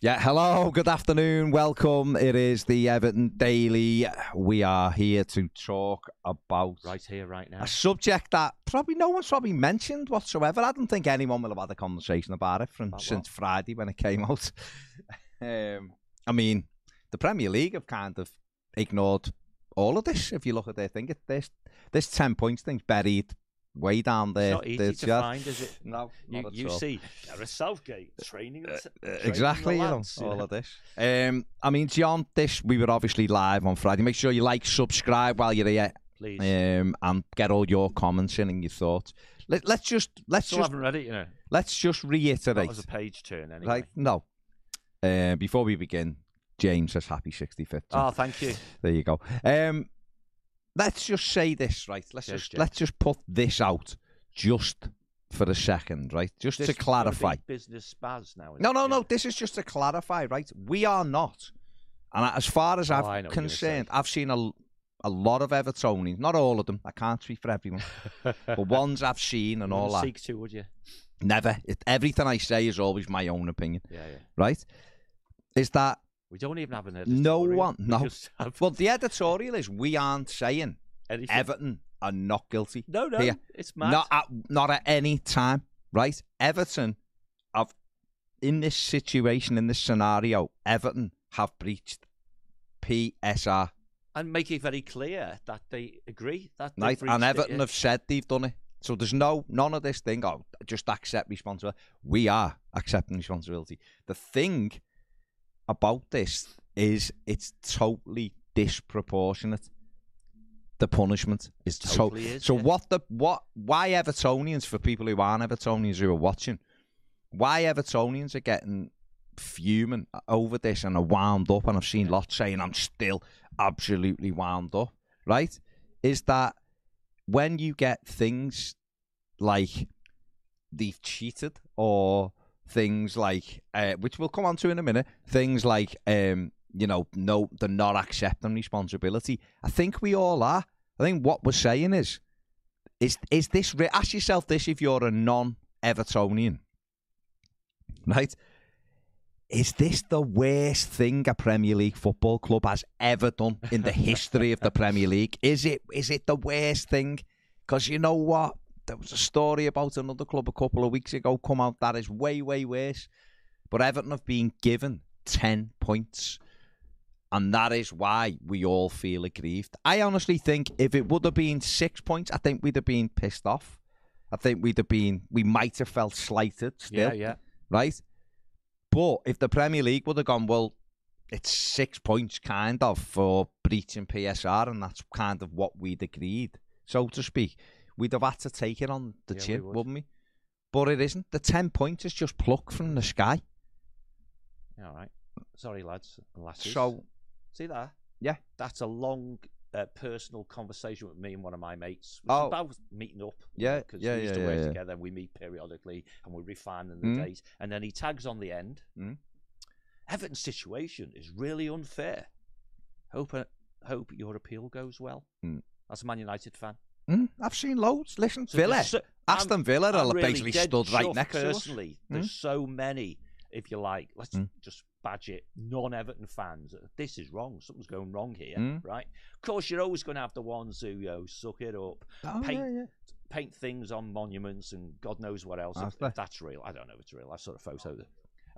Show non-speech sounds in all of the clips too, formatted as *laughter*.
Yeah, hello, good afternoon, welcome. It is the Everton Daily. We are here to talk about right here, right now. a subject that probably no one's probably mentioned whatsoever. I don't think anyone will have had a conversation about it from About since what? Friday when it came out. *laughs* um, I mean, the Premier League have kind of ignored all of this. If you look at their thing, it- this this ten points thing's buried way down there. It's not easy to just- find, is it? No, You, at you all. see Gareth Southgate training, the- Uh, training exactly, the you know, all know. of this. Um, I mean, John, this we were obviously live on Friday. Make sure you like, subscribe while you're here, Please. um, and get all your comments in and your thoughts. Let, let's just let's Still just haven't read it, you know. let's just That reiterate, was a page turn anyway. right? No, uh, before we begin, James says happy 65th. Oh, thank you. There you go. Um, let's just say this, right? Let's Yes, just let's just put this out just for a second, right? Just This to is gonna be clarify. business spaz now. isn't No, it? no, Yeah. no. This is just to clarify, right? We are not. And as far as Oh, I'm know what you're gonna concerned. I've seen a, a lot of Evertonians, not all of them. I can't speak for everyone, *laughs* but ones I've seen and You all wouldn't that. Seek to, would you? Never. It, everything I say is always my own opinion, Yeah, yeah. right? Is that We don't even have an editorial. No one- We no. have well? The editorial is we aren't saying anything. Everton are not guilty. No, no. here. It's mad. Not at not at any time, right? Everton have in this situation, in this scenario, Everton have breached PSR. and make it very clear that they agree that they've Right? And it, Everton yeah. have said they've done it. So there's no none of this thing. Oh, just accept responsibility. We are accepting responsibility. The thing about this is it's totally disproportionate. The punishment is to- Totally is, so. yeah. What the what? Why Evertonians for people who aren't Evertonians who are watching? Why Evertonians are getting fuming over this and are wound up, and I've seen lots saying I'm still absolutely wound up, right? Is that when you get things like they've cheated or things like uh, which we'll come on to in a minute things like um you know no they're not accepting responsibility i think we all are i think what we're saying is is is this re- ask yourself this if you're a non-evertonian right is this the worst thing a Premier League football club has ever done in the history of the Premier League? Is it is it the worst thing? Because you know what? There was a story about another club a couple of weeks ago come out that is way, way worse. But Everton have been given 10 points. And that is why we all feel aggrieved. I honestly think if it would have been six points, I think we'd have been pissed off. I think we'd have been, we might have felt slighted still. Yeah, yeah. Right? But if the Premier League would have gone, well, it's six points kind of for breaching PSR, and that's kind of what we'd agreed, so to speak. We'd have had to take it on the Yeah, we chin, would. wouldn't we? But it isn't. The 10 points is just plucked from the sky. All right. Sorry, lads and lasses. So, see that? Yeah. That's a long uh, personal conversation with me and one of my mates. It's Oh. about meeting up. Yeah, because yeah, we used yeah, to work yeah, yeah. together. We meet periodically and we're refining the Mm. days. And then he tags on the end. Mm. Everton's situation is really unfair. Hope uh, hope your appeal goes well. Mm. That's a Man United fan. Mm, I've seen loads. Listen, So Villa. so- Aston Villa are really basically stood right next to us. personally. There's so many, if you like, let's Mm. just badge it, non-Everton fans. This is wrong. Something's going wrong here, Mm. right? Of course, you're always going to have the ones who you know, suck it up, Oh, paint, yeah, yeah. paint things on monuments, and God knows what else. If, if that's real, I don't know if it's real. I saw a photo.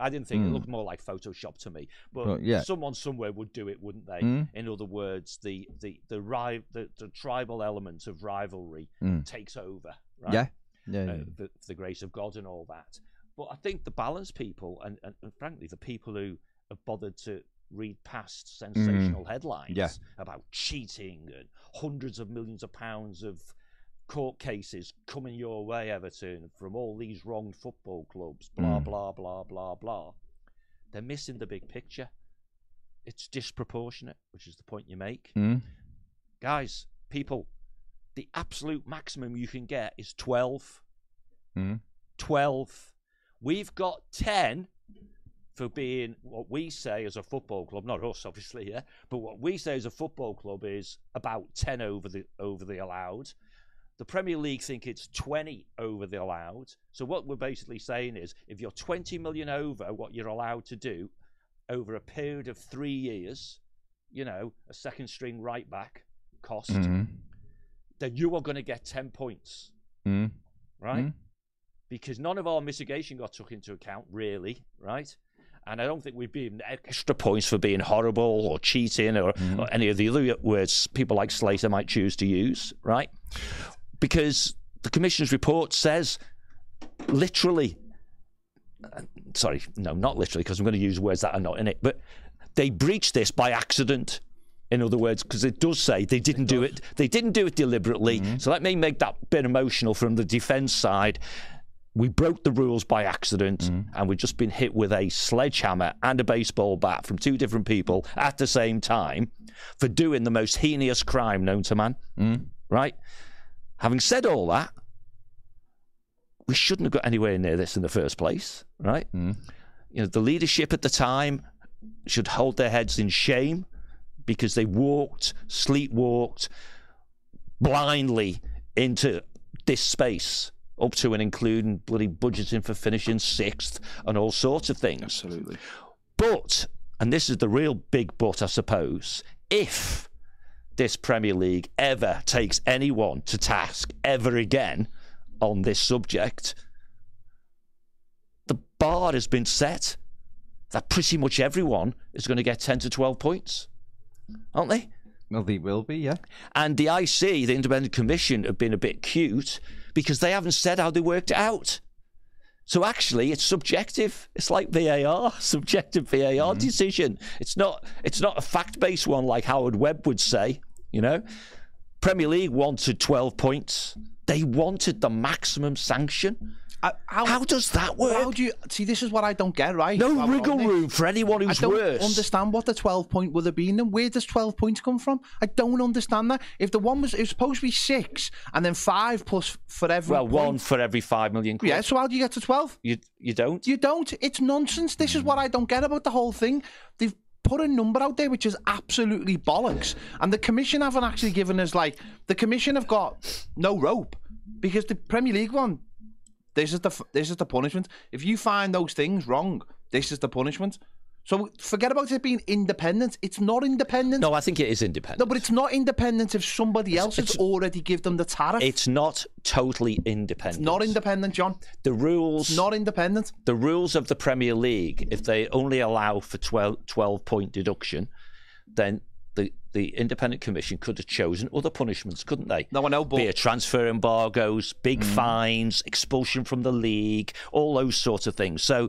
I didn't think it Mm. looked more like Photoshop to me, but yeah. someone somewhere would do it, wouldn't they? Mm. In other words, the the the, ri- the the tribal element of rivalry Mm. takes over. Right? Yeah. Yeah, uh, yeah. the, the grace of God and all that. But I think the balanced people, and, and, and frankly, the people who have bothered to read past sensational headlines Mm. Yeah. about cheating and hundreds of millions of pounds of court cases coming your way, Everton, from all these wronged football clubs, blah, Mm. blah, blah, blah, blah. They're missing the big picture. It's disproportionate, which is the point you make Mm. guys, people, the absolute maximum you can get is 12. Mm. 12. We've got 10 for being what we say as a football club, not us obviously, yeah, but what we say as a football club is about 10 over the over the allowed. The Premier League think it's 20 over the allowed. So what we're basically saying is if you're 20 million over what you're allowed to do over a period of 3 years, you know, a second string right back cost, Mm. then you are going to get 10 points, Mm. right? Mm. Because none of our mitigation got took into account, really, right? And I don't think we've been extra points for being horrible or cheating or, Mm-hmm. or any of the other words people like Slater might choose to use, right? Because the Commissioner's report says literally, uh, sorry, no, not literally, because I'm going to use words that are not in it, but they breached this by accident. In other words, because it does say they didn't do it, they didn't do it deliberately. Mm-hmm. So let me make that bit emotional from the defence side. We broke the rules by accident, mm-hmm. and we've just been hit with a sledgehammer and a baseball bat from two different people at the same time for doing the most heinous crime known to man. Mm-hmm. Right? Having said all that, we shouldn't have got anywhere near this in the first place, right? Hmm. You know, the leadership at the time should hold their heads in shame because they walked, sleepwalked blindly into this space, up to and including bloody budgeting for finishing sixth and all sorts of things. Absolutely. But, and this is the real big but, I suppose, if this Premier League ever takes anyone to task ever again on this subject, the bar has been set that pretty much everyone is going to get 10 to 12 points, aren't they? Well, they will be, yeah. And the IC, the Independent Commission, have been a bit cute because they haven't said how they worked it out. So actually, it's subjective. It's like VAR, *laughs* subjective VAR mm-hmm. decision. It's not. It's not a fact-based one like Howard Webb would say. You know, Premier League wanted 12 points. They wanted the maximum sanction. I, how, How does that work? How do you see? This is what I don't get. Right? no wriggle room for anyone who's I who's don't worse. understand what the 12 point would have been. and where does 12 points come from? I don't understand that. If the one was, it was supposed to be six and then five plus for every. Well, one for every five million quid. Yeah. So how do you get to 12? You you don't. You don't. It's nonsense. This is what I don't get about the whole thing. Put a number out there which is absolutely bollocks, and the commission haven't actually given us like the commission have got no rope because the Premier League one. This is the this is the punishment. If you find those things wrong, this is the punishment. So forget about it being independent. It's not independent. No, I think it is independent. No, but it's not independent if somebody else has already give them the tariff. it's not totally independent. not independent, John. The rules. Not independent. the rules of the Premier League, if they only allow for 12, 12 point deduction, then the, the independent commission could have chosen other punishments, couldn't they? No, I know, but Be it transfer embargoes, big mm. fines, expulsion from the league, all those sorts of things. So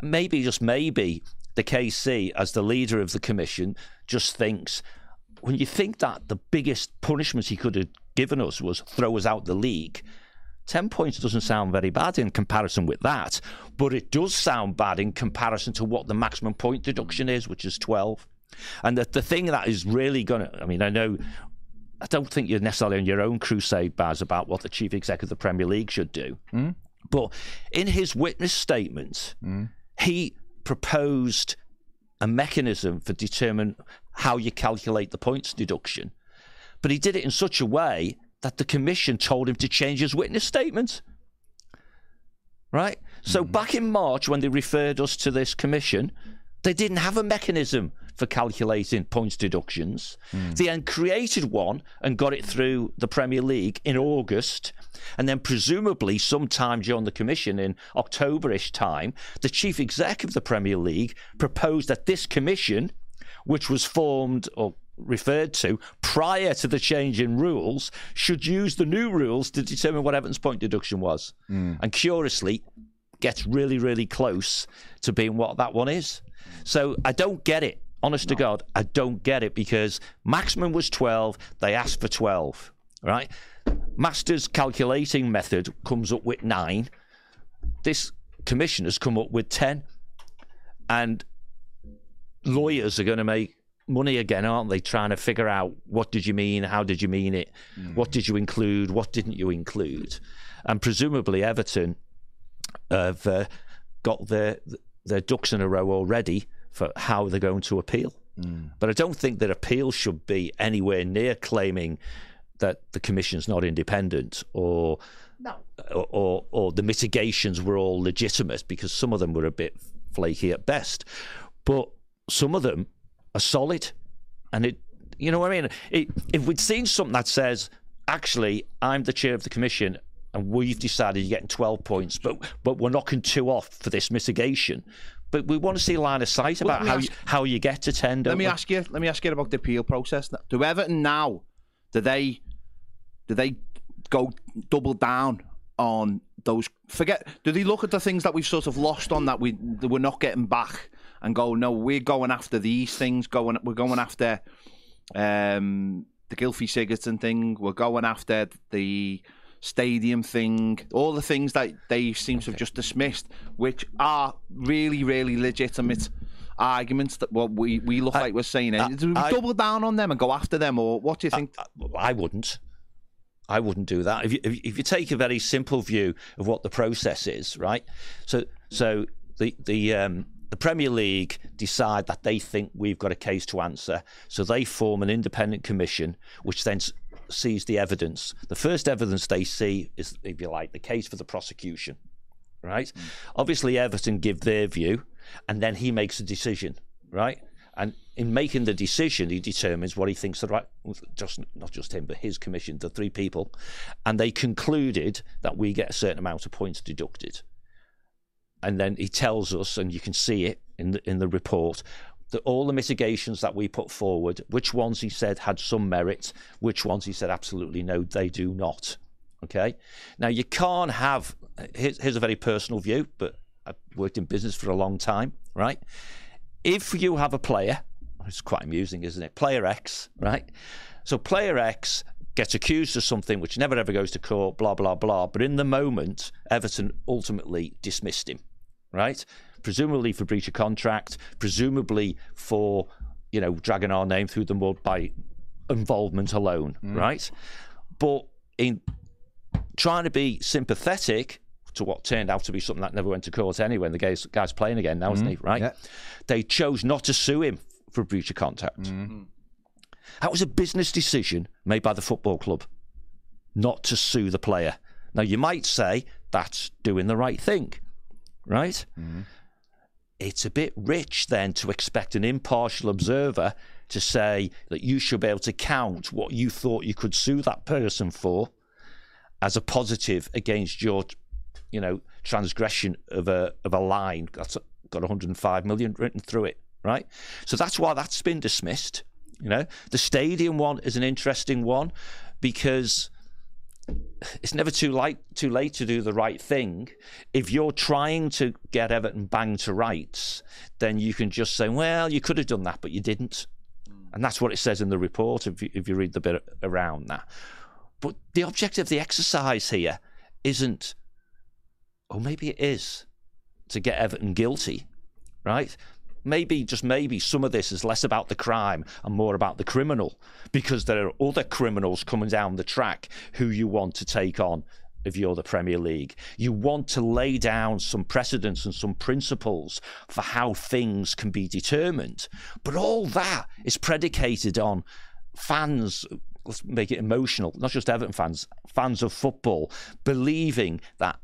maybe, just maybe, the KC, as the leader of the commission, just thinks when you think that the biggest punishment he could have given us was throw us out the league. 10 points doesn't sound very bad in comparison with that, but it does sound bad in comparison to what the maximum point deduction is, which is 12. And the, the thing that is really going to, I mean, I know, I don't think you're necessarily on your own crusade, Baz, about what the chief executive of the Premier League should do. Hmm? But in his witness statement, hmm? he proposed a mechanism for determine how you calculate the points deduction. But he did it in such a way that the commission told him to change his witness statement. Right? So mm-hmm. back in March, when they referred us to this commission, they didn't have a mechanism for calculating points deductions. Hmm. They then created one and got it through the Premier League in August. And then, presumably, sometime during the commission in Octoberish time, the chief exec of the Premier League proposed that this commission, which was formed or referred to prior to the change in rules, should use the new rules to determine what Everton's point deduction was. Hmm. And curiously, gets really, really close to being what that one is. So I don't get it. Honest to God, I don't get it because maximum was 12. They asked for 12, right? Master's calculating method comes up with nine. This commission has come up with 10. And lawyers are going to make money again, aren't they? Trying to figure out what did you mean? How did you mean it? What did you include? What didn't you include? And presumably Everton have uh, got their their ducks in a row already for how they're going to appeal. Mm. But I don't think that appeal should be anywhere near claiming that the commission's not independent or or, or or the mitigations were all legitimate because some of them were a bit flaky at best, but some of them are solid, and it you know what I mean. It, if we'd seen something that says actually I'm the chair of the commission and we've decided you're getting 12 points, but but we're knocking two off for this mitigation. But we want to see a line of sight Well, about how ask- you, how you get to 10. Let me we? ask you. Let me ask you about the appeal process. Do Everton now? Do they? Do they go double down on those? Forget. Do they look at the things that we've sort of lost on that we that we're not getting back and go? No, we're going after these things. Going. We're going after um, the Gylfi Sigurdsson thing. We're going after the stadium thing. All the things that they seem to have just dismissed, which are really, really legitimate arguments that what we, we look like we're saying. I- Do we I- double down on them and go after them, or what do you think? I wouldn't. I wouldn't do that. If you, if, if you take a very simple view of what the process is, right? So, so the the um, the Premier League decide that they think we've got a case to answer, so they form an independent commission, which then sees the evidence. The first evidence they see is, if you like, the case for the prosecution, right? Mm. Obviously, Everton give their view, and then he makes a decision, right? And in making the decision, he determines what he thinks the right, just not just him, but his commission, the three people, and they concluded that we get a certain amount of points deducted. And then he tells us, and you can see it in the in the report, that all the mitigations that we put forward, which ones he said had some merit, which ones he said absolutely no, they do not. Okay. Now you can't have. Here's, here's a very personal view, but I've worked in business for a long time, right? If you have a player, it's quite amusing, isn't it? Player X, right? So player X gets accused of something which never ever goes to court, blah, blah, blah. But in the moment, Everton ultimately dismissed him, right? Presumably for breach of contract, presumably for, you know, dragging our name through the mud by involvement alone, mm. right? But in trying to be sympathetic to what turned out to be something that never went to court anyway, and the guy's, guy's playing again now, isn't mm. he? Right? Yeah. They chose not to sue him for breach of contract. Mm. That was a business decision made by the football club not to sue the player. Now, you might say that's doing the right thing, right? It's a bit rich then to expect an impartial observer to say that you should be able to count what you thought you could sue that person for as a positive against your, you know, transgression of a of a line that's got 105 million written through it, right? So that's why that's been dismissed. You know, the stadium one is an interesting one because it's never too late too late to do the right thing. If you're trying to get Everton banged to rights, then you can just say, "Well, you could have done that, but you didn't," mm. and that's what it says in the report. If you, if you read the bit around that, but the object of the exercise here isn't, or maybe it is, to get Everton guilty, right? Maybe, just maybe, some of this is less about the crime and more about the criminal because there are other criminals coming down the track who you want to take on if you're the Premier League. You want to lay down some precedents and some principles for how things can be determined. But all that is predicated on fans let's make it emotional, not just Everton fans, fans of football, believing that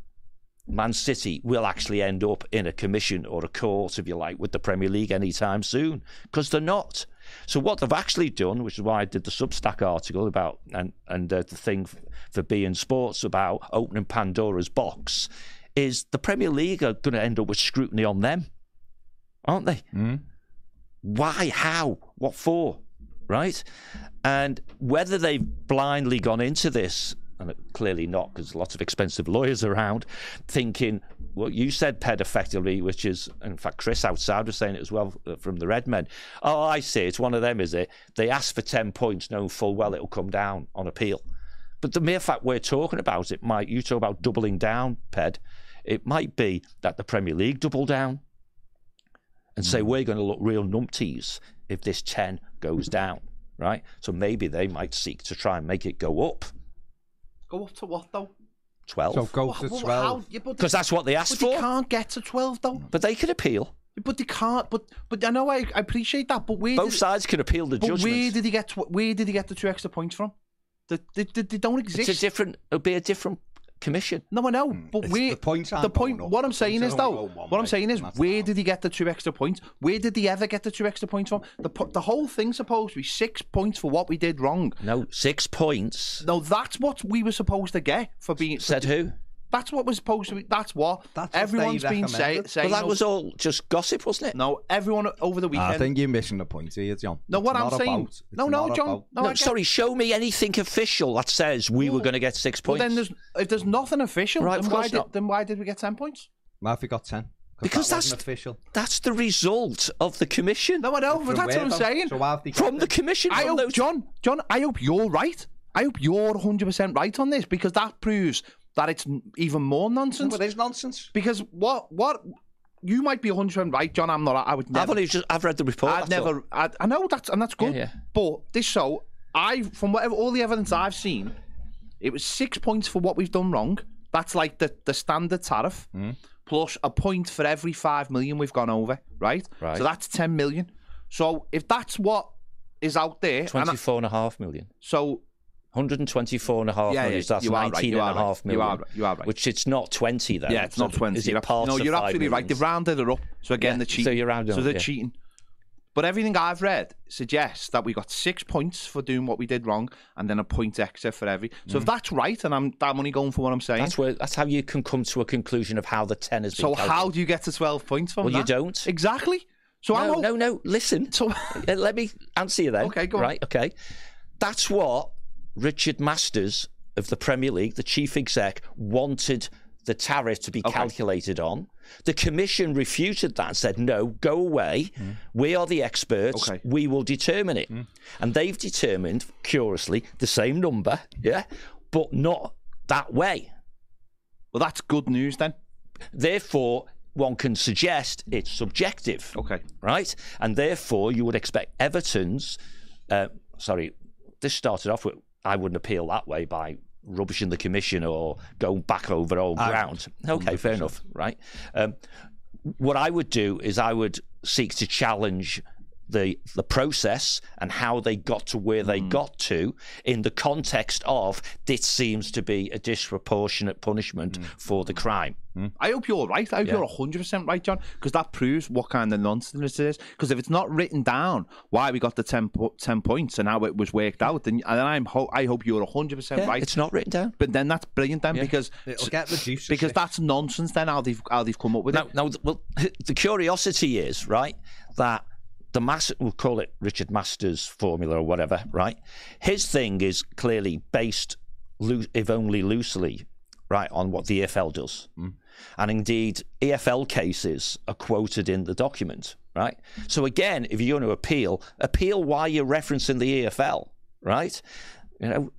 Man City will actually end up in a commission or a court, if you like, with the Premier League anytime soon, because they're not. So what they've actually done, which is why I did the Substack article about and and uh, the thing for beIN Sports about opening Pandora's box, is the Premier League are going to end up with scrutiny on them, aren't they? Why? How? What for? Right? And whether they've blindly gone into this, and clearly not, because lots of expensive lawyers around, thinking what you said, Ped, effectively, which is, in fact, Chris outside was saying it as well uh, from the Red Men. Oh, I see. It's one of them, is it? They ask for 10 points, knowing full well it'll come down on appeal. But the mere fact we're talking about it might, you talk about doubling down, Ped, it might be that the Premier League double down and say we're going to look real numpties if this 10 goes down, right? So maybe they might seek to try and make it go up Go up to what though? 12. So go Well, to well, 12. how- yeah, but Because that's what they asked for. but they for. can't get to twelve though. But they could appeal. But they can't. But but I know I, I appreciate that. But where Both did, sides can appeal the but judgment. where did he get? Tw- where did he get the two extra points from? They, they, they, they don't exist. it's a different, it'll be a different commission. No, I know, hmm. but It's- where the points the point? up. What I'm saying is though, what I'm way, saying is, where did he get the two extra points? Where did he ever get the two extra points from? The po- the whole thing's supposed to be six points for what we did wrong. No, six points. No, that's what we were supposed to get for being. Said who? That's what was supposed to be. That's what That's what everyone's been say, saying. Well, that was all just gossip, wasn't it? no. Everyone over the weekend. I think you're missing the point here, John. No, It's what I'm saying- about- No, no, John, about- no, No, sorry, show me anything official that says we were going to get six Well, points. then there's if there's nothing official, Right, then of why did not. then why did we get ten points? Why have we got 10? Because that that's- official. That's the result of the commission. No, I know, but that's what I'm saying. So why have they got From the commission. I from hope those- John, John, I hope you're right. I hope you're 100 percent right on this because that proves that it's even more nonsense. But it's nonsense. because what what you might be 100 percent right, John. I'm not. I would I've never. only just I've read the report. I've never. I, I know that's and that's good. Yeah, yeah. But this show, I from whatever all the evidence I've seen, it was six points for what we've done wrong. That's like the the standard tariff Hmm. plus a point for every five million we've gone over. Right. Right. So that's 10 million. So if that's what is out there, and I- 24 and a half million. so 124 and a half Yeah, million. yeah, so that's you are right, 19 you and a right, half you are right, you are right. Which it's not 20 then. Yeah, it's not 20. Is it You're no, you're absolutely right. They've rounded it up. So again, Yeah, they're cheating. so you're rounding So they're yeah. cheating. But everything I've read suggests that we got six points for doing what we did wrong, and then a point extra for every. So if that's right, and I'm I'm only going for what I'm saying. Mm. That's where. That's how you can come to a conclusion of how the 10 has been. so how do you get to 12 points from Well, you don't. exactly. So I'm No, no, no. Listen. So *laughs* Uh, Let me answer you then. Okay, go on. Right. Okay. That's what Richard Masters of the Premier League, the chief exec, wanted the tariff to be calculated on. The commission refuted that and said, no, go away. We are the experts. Okay. We will determine it. And they've determined, curiously, the same number, yeah, but not that way. Well, that's good news then. Therefore, one can suggest it's subjective. Okay. right? And therefore, you would expect Everton's. Uh, sorry, this started off with I wouldn't appeal that way by rubbishing the commission or going back over old I ground. Okay, fair enough, right? Um, what I would do is I would seek to challenge the the process and how they got to where they mm. got to in the context of this seems to be a disproportionate punishment mm. for the crime. Mm. I hope you're right. I hope you're 100% right, John, because that proves what kind of nonsense it is. Because if it's not written down why we got the 10, po- 10 points and how it was worked out, then and I'm ho- I hope you're 100% Yeah, right. It's not written down. But then that's brilliant then because It'll get reduced. because that's nonsense then how they've how they've come up with Now, it. now, well, *laughs* the curiosity is right that the mass we'll call it Richard Masters formula or whatever, right? His thing is clearly based, if only loosely, right, on what the EFL does, mm. and indeed EFL cases are quoted in the document, right? So again, if you're going to appeal, appeal why you're referencing the EFL, right? You know.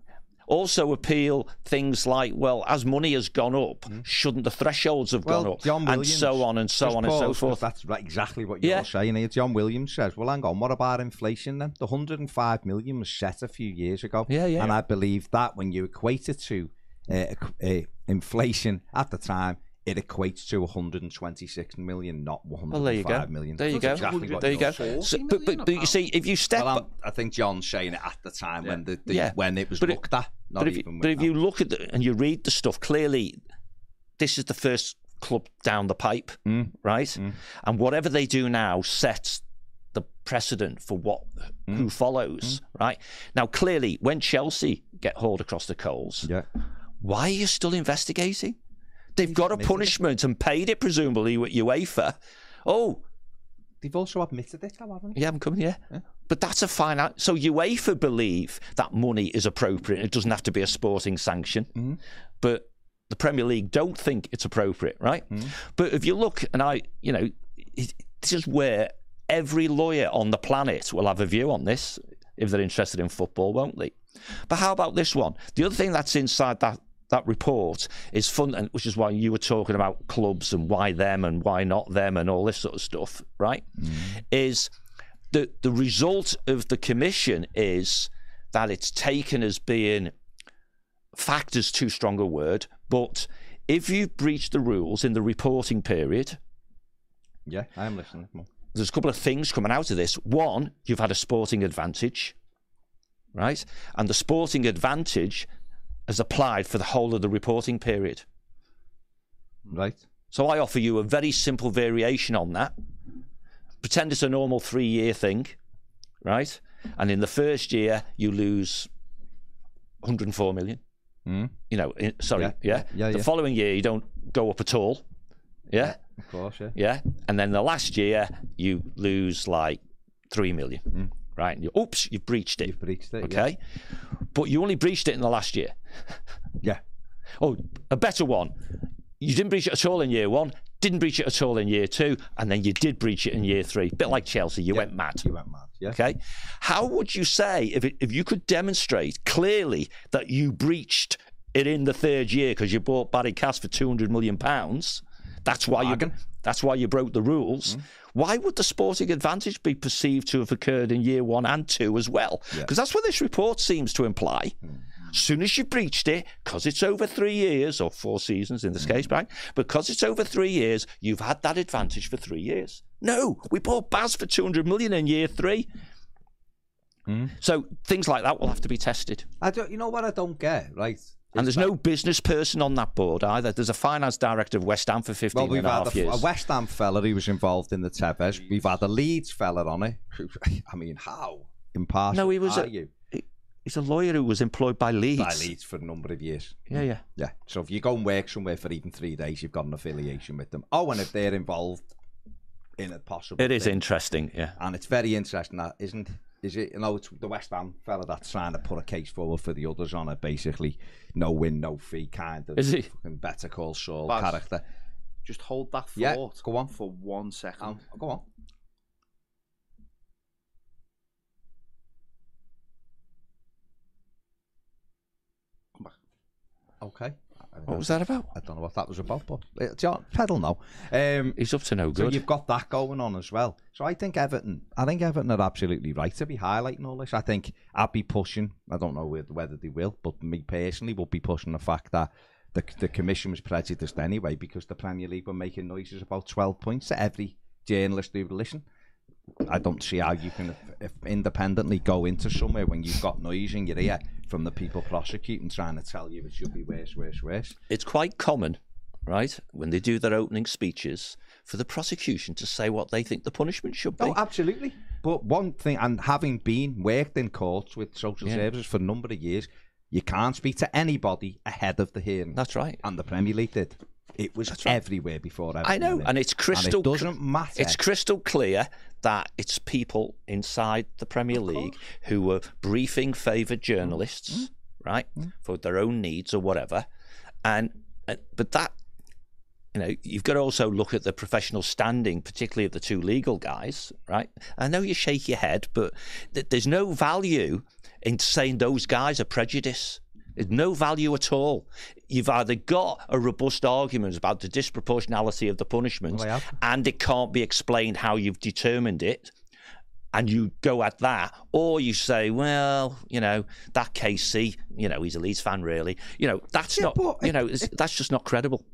Also appeal things like, well, as money has gone up, shouldn't the thresholds have gone up, John Williams, and so on and so on and so forth. That's right, exactly what you're Yeah. saying here. John Williams says, "Well, hang on, what about inflation then? The 105 million was set a few years ago, Yeah, yeah. and I believe that when you equate it to uh, uh, inflation at the time." It equates to 126 million, not 105 Well, there you go. million. There you That's go. Exactly what there you go. So, but, but, but you see, if you step, Well, I'm, I think John's saying it at the time when the, the Yeah. when it was But it- looked at, not but if, even. you, but if you look at the, and you read the stuff, clearly, this is the first club down the pipe, Mm. right? And whatever they do now sets the precedent for what Mm. who follows, right? Now, clearly, when Chelsea get hauled across the coals, yeah, why are you still investigating? They've got a punishment and paid it, presumably, with UEFA. Oh, they've also admitted it, though, haven't they? you haven't come here. But that's a fine. So UEFA believe that money is appropriate. It doesn't have to be a sporting sanction. Mm. But the Premier League don't think it's appropriate, right? Mm. But if you look, and I, you know, it, this is where every lawyer on the planet will have a view on this if they're interested in football, won't they? But how about this one? The other thing that's inside that that report is fun, and which is why you were talking about clubs and why them and why not them and all this sort of stuff, right? Mm. Is the the result of the commission is that it's taken as being fact is too strong a word, but if you breach the rules in the reporting period, Yeah, I am listening. There's a couple of things coming out of this. One, you've had a sporting advantage, right? And the sporting advantage has applied for the whole of the reporting period. Right. So I offer you a very simple variation on that. Pretend it's a normal three year thing, right? And in the first year, you lose 104 million. Mm. You know, in, sorry, Yeah, yeah. yeah, the yeah. following year, you don't go up at all. Yeah. Of course, yeah. Yeah. And then the last year, you lose like 3 million, right? And you, oops, you've breached it. You've breached it. Okay. But you only breached it in the last year. Yeah. Oh, a better one. You didn't breach it at all in year one, didn't breach it at all in year two, and then you did breach it in year three. Bit like Chelsea, you went mad. You went mad. Yeah. Okay. How would you say if it, if you could demonstrate clearly that you breached it in the third year because you bought Barry Cass for two hundred million pounds? That's why you. That's why you broke the rules. Hmm. Why would the sporting advantage be perceived to have occurred in year one and two as well? Because that's what this report seems to imply. Hmm. Soon as you breached it, because it's over three years or four seasons in this case, hmm. right? Because it's over three years, you've had that advantage for three years. No, we bought Baz for 200 million in year three. So things like that will have to be tested. I don't. You know what I don't get, right? And there's no business person on that board either. There's a finance director of West Ham for 15 Well, we've and a had half a, years. a West Ham fella who was involved in the Tevez. We've had a Leeds fella on it. *laughs* I mean, how impartial No, he was are a- you? He's a lawyer who was employed by Leeds. By Leeds for a number of years. Yeah, yeah. Yeah. So if you go and work somewhere for even three days, you've got an affiliation with them. Oh, and if they're involved in a possible, It is thing. interesting, yeah. and it's very interesting that isn't Is it? You know, it's the West Ham fella that's trying to put a case forward for the others on it. Basically, no win, no fee, kind of. Is he? fucking Better call Saul Baz. character? Just hold that Yeah, thought go on. for one second. Um, go on. Come back. Okay. What was that about? I don't know what that was about, but uh, John, pedal now. Um, He's up to no good. So you've got that going on as well. So I think Everton, I think Everton are absolutely right to be highlighting all this. I think I'd be pushing. I don't know whether whether they will, but me personally would be pushing the fact that the the commission was prejudiced anyway because the Premier League were making noises about twelve points to every journalist who would listen. I don't see how you can if independently go into somewhere when you've got noise in your ear from the people prosecuting trying to tell you it should be worse, worse, worse. it's quite common, right, when they do their opening speeches, for the prosecution to say what they think the punishment should be. Oh, absolutely. But one thing, and having been worked in courts with social Yeah. services for a number of years, you can't speak to anybody ahead of the hearing. That's right. And the Premier League did. It was right. everywhere before. I know, and it's crystal. And it doesn't matter. It's crystal clear that it's people inside the Premier League who were briefing favoured journalists, right, for their own needs or whatever, and uh, but that. You know, you've got to also look at the professional standing, particularly of the two legal guys, right? I know you shake your head, but th- there's no value in saying those guys are prejudice. There's no value at all. You've either got a robust argument about the disproportionality of the punishment, Well, and it can't be explained how you've determined it, and you go at that, or you say, well, you know, that KC, you know, he's a Leeds fan, really. You know, that's Yeah, not, you it- know, it's, that's just not credible.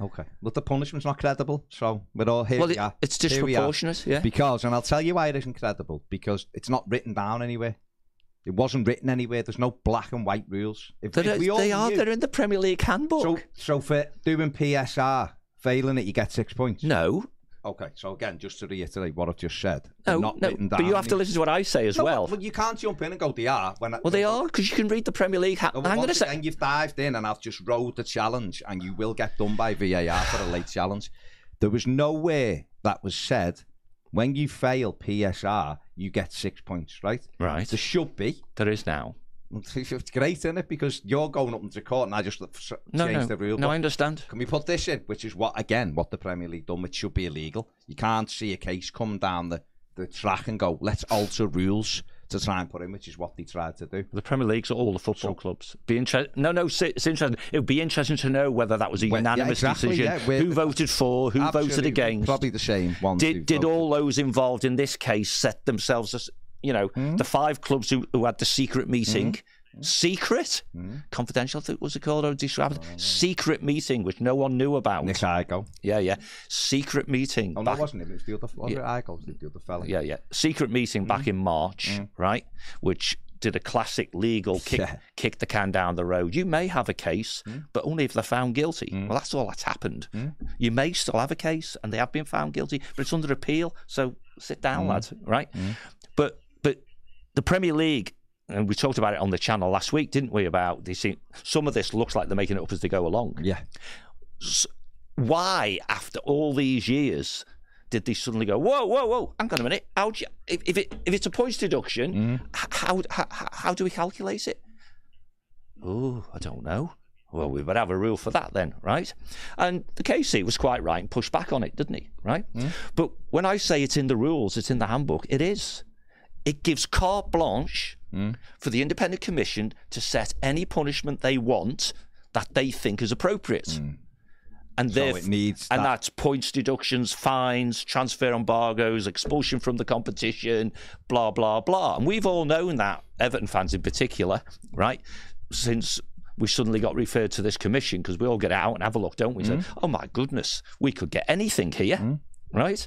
Okay. But the punishment's not credible, so we're all here. well, it, it's Here disproportionate, yeah. Because, and I'll tell you why it isn't credible, because it's not written down anywhere. It wasn't written anywhere. There's no black and white rules. If, if they are. They're in the Premier League handbook. So, so for doing PSR, failing it, you get six points. no, Okay, so again, just to reiterate what I've just said, no, not no. But you have to listen to what I say as No, well. Well, you can't jump in and go, they are. When I, Well, they are because you can read the Premier League. Ha- on a once second. again, you've dived in and I've just rode the challenge, and you will get done by VAR for a late challenge. There was nowhere that was said when you fail PSR, you get six points, right? Right. There should be. There is now. It's *laughs* great, isn't it? Because you're going up into court, and I just s- No, changed no, the rule. no. I understand. Can we put this in? Which is what again what the Premier League done, which should be illegal. You can't see a case come down the, the track and go, let's alter rules to try and put in, which is what they tried to do. The Premier League's all the football clubs. Be inter- No, no. It's it's interesting. It would be interesting to know whether that was a Well, yeah, unanimous exactly, decision. yeah, who voted for? Who voted against? Probably the same ones. did did all those involved in this case set themselves as you know Hmm? the five clubs who, who had the secret meeting secret Hmm? confidential I think was it called or described secret meeting which no one knew about Nick Igo. yeah yeah secret meeting Oh, no, back- it wasn't him. It was the other. Was it Igo? It the other fella? yeah yeah secret meeting back Hmm? in March right which did a classic legal kick Yeah. kick the can down the road you may have a case Hmm? but only if they're found guilty well that's all that's happened you may still have a case and they have been found guilty but it's under appeal so sit down Hmm? lads right but but the Premier League and we talked about it on the channel last week didn't we about this, some of this looks like they're making it up as they go along Yeah. why, after all these years, did they suddenly go, whoa, whoa, whoa, hang on a minute, how do you, if, if, it, if it's a points deduction, mm. h- how, how, how do we calculate it? Oh, I don't know. Well, we better have a rule for that then, right? And the KC was quite right and pushed back on it, didn't he? Right? Mm. But when I say it's in the rules, it's in the handbook, it is. It gives carte blanche Hmm? for the independent commission to set any punishment they want that they think is appropriate. Hmm. And So it needs and that- that's points deductions, fines, transfer embargoes, expulsion from the competition, blah blah blah. And we've all known that Everton fans in particular, right? Since we suddenly got referred to this commission because we all get out and have a look, don't we? Mm-hmm. oh my goodness, we could get anything here, hmm? right?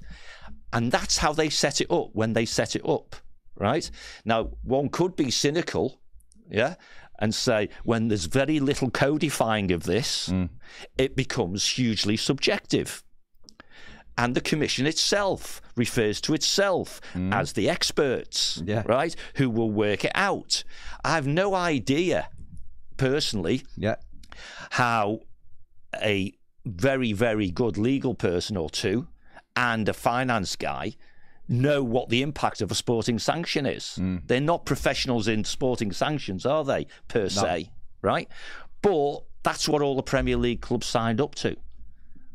And that's how they set it up when they set it up, right? Now, one could be cynical, yeah, and say when there's very little codifying of this, mm. it becomes hugely subjective. And the commission itself refers to itself mm. as the experts, Yeah. right, who will work it out. I have no idea, personally, Yeah. how a very, very good legal person or two and a finance guy know what the impact of a sporting sanction is. They're not professionals in sporting sanctions, are they, per se? Right? But that's what all the Premier League clubs signed up to.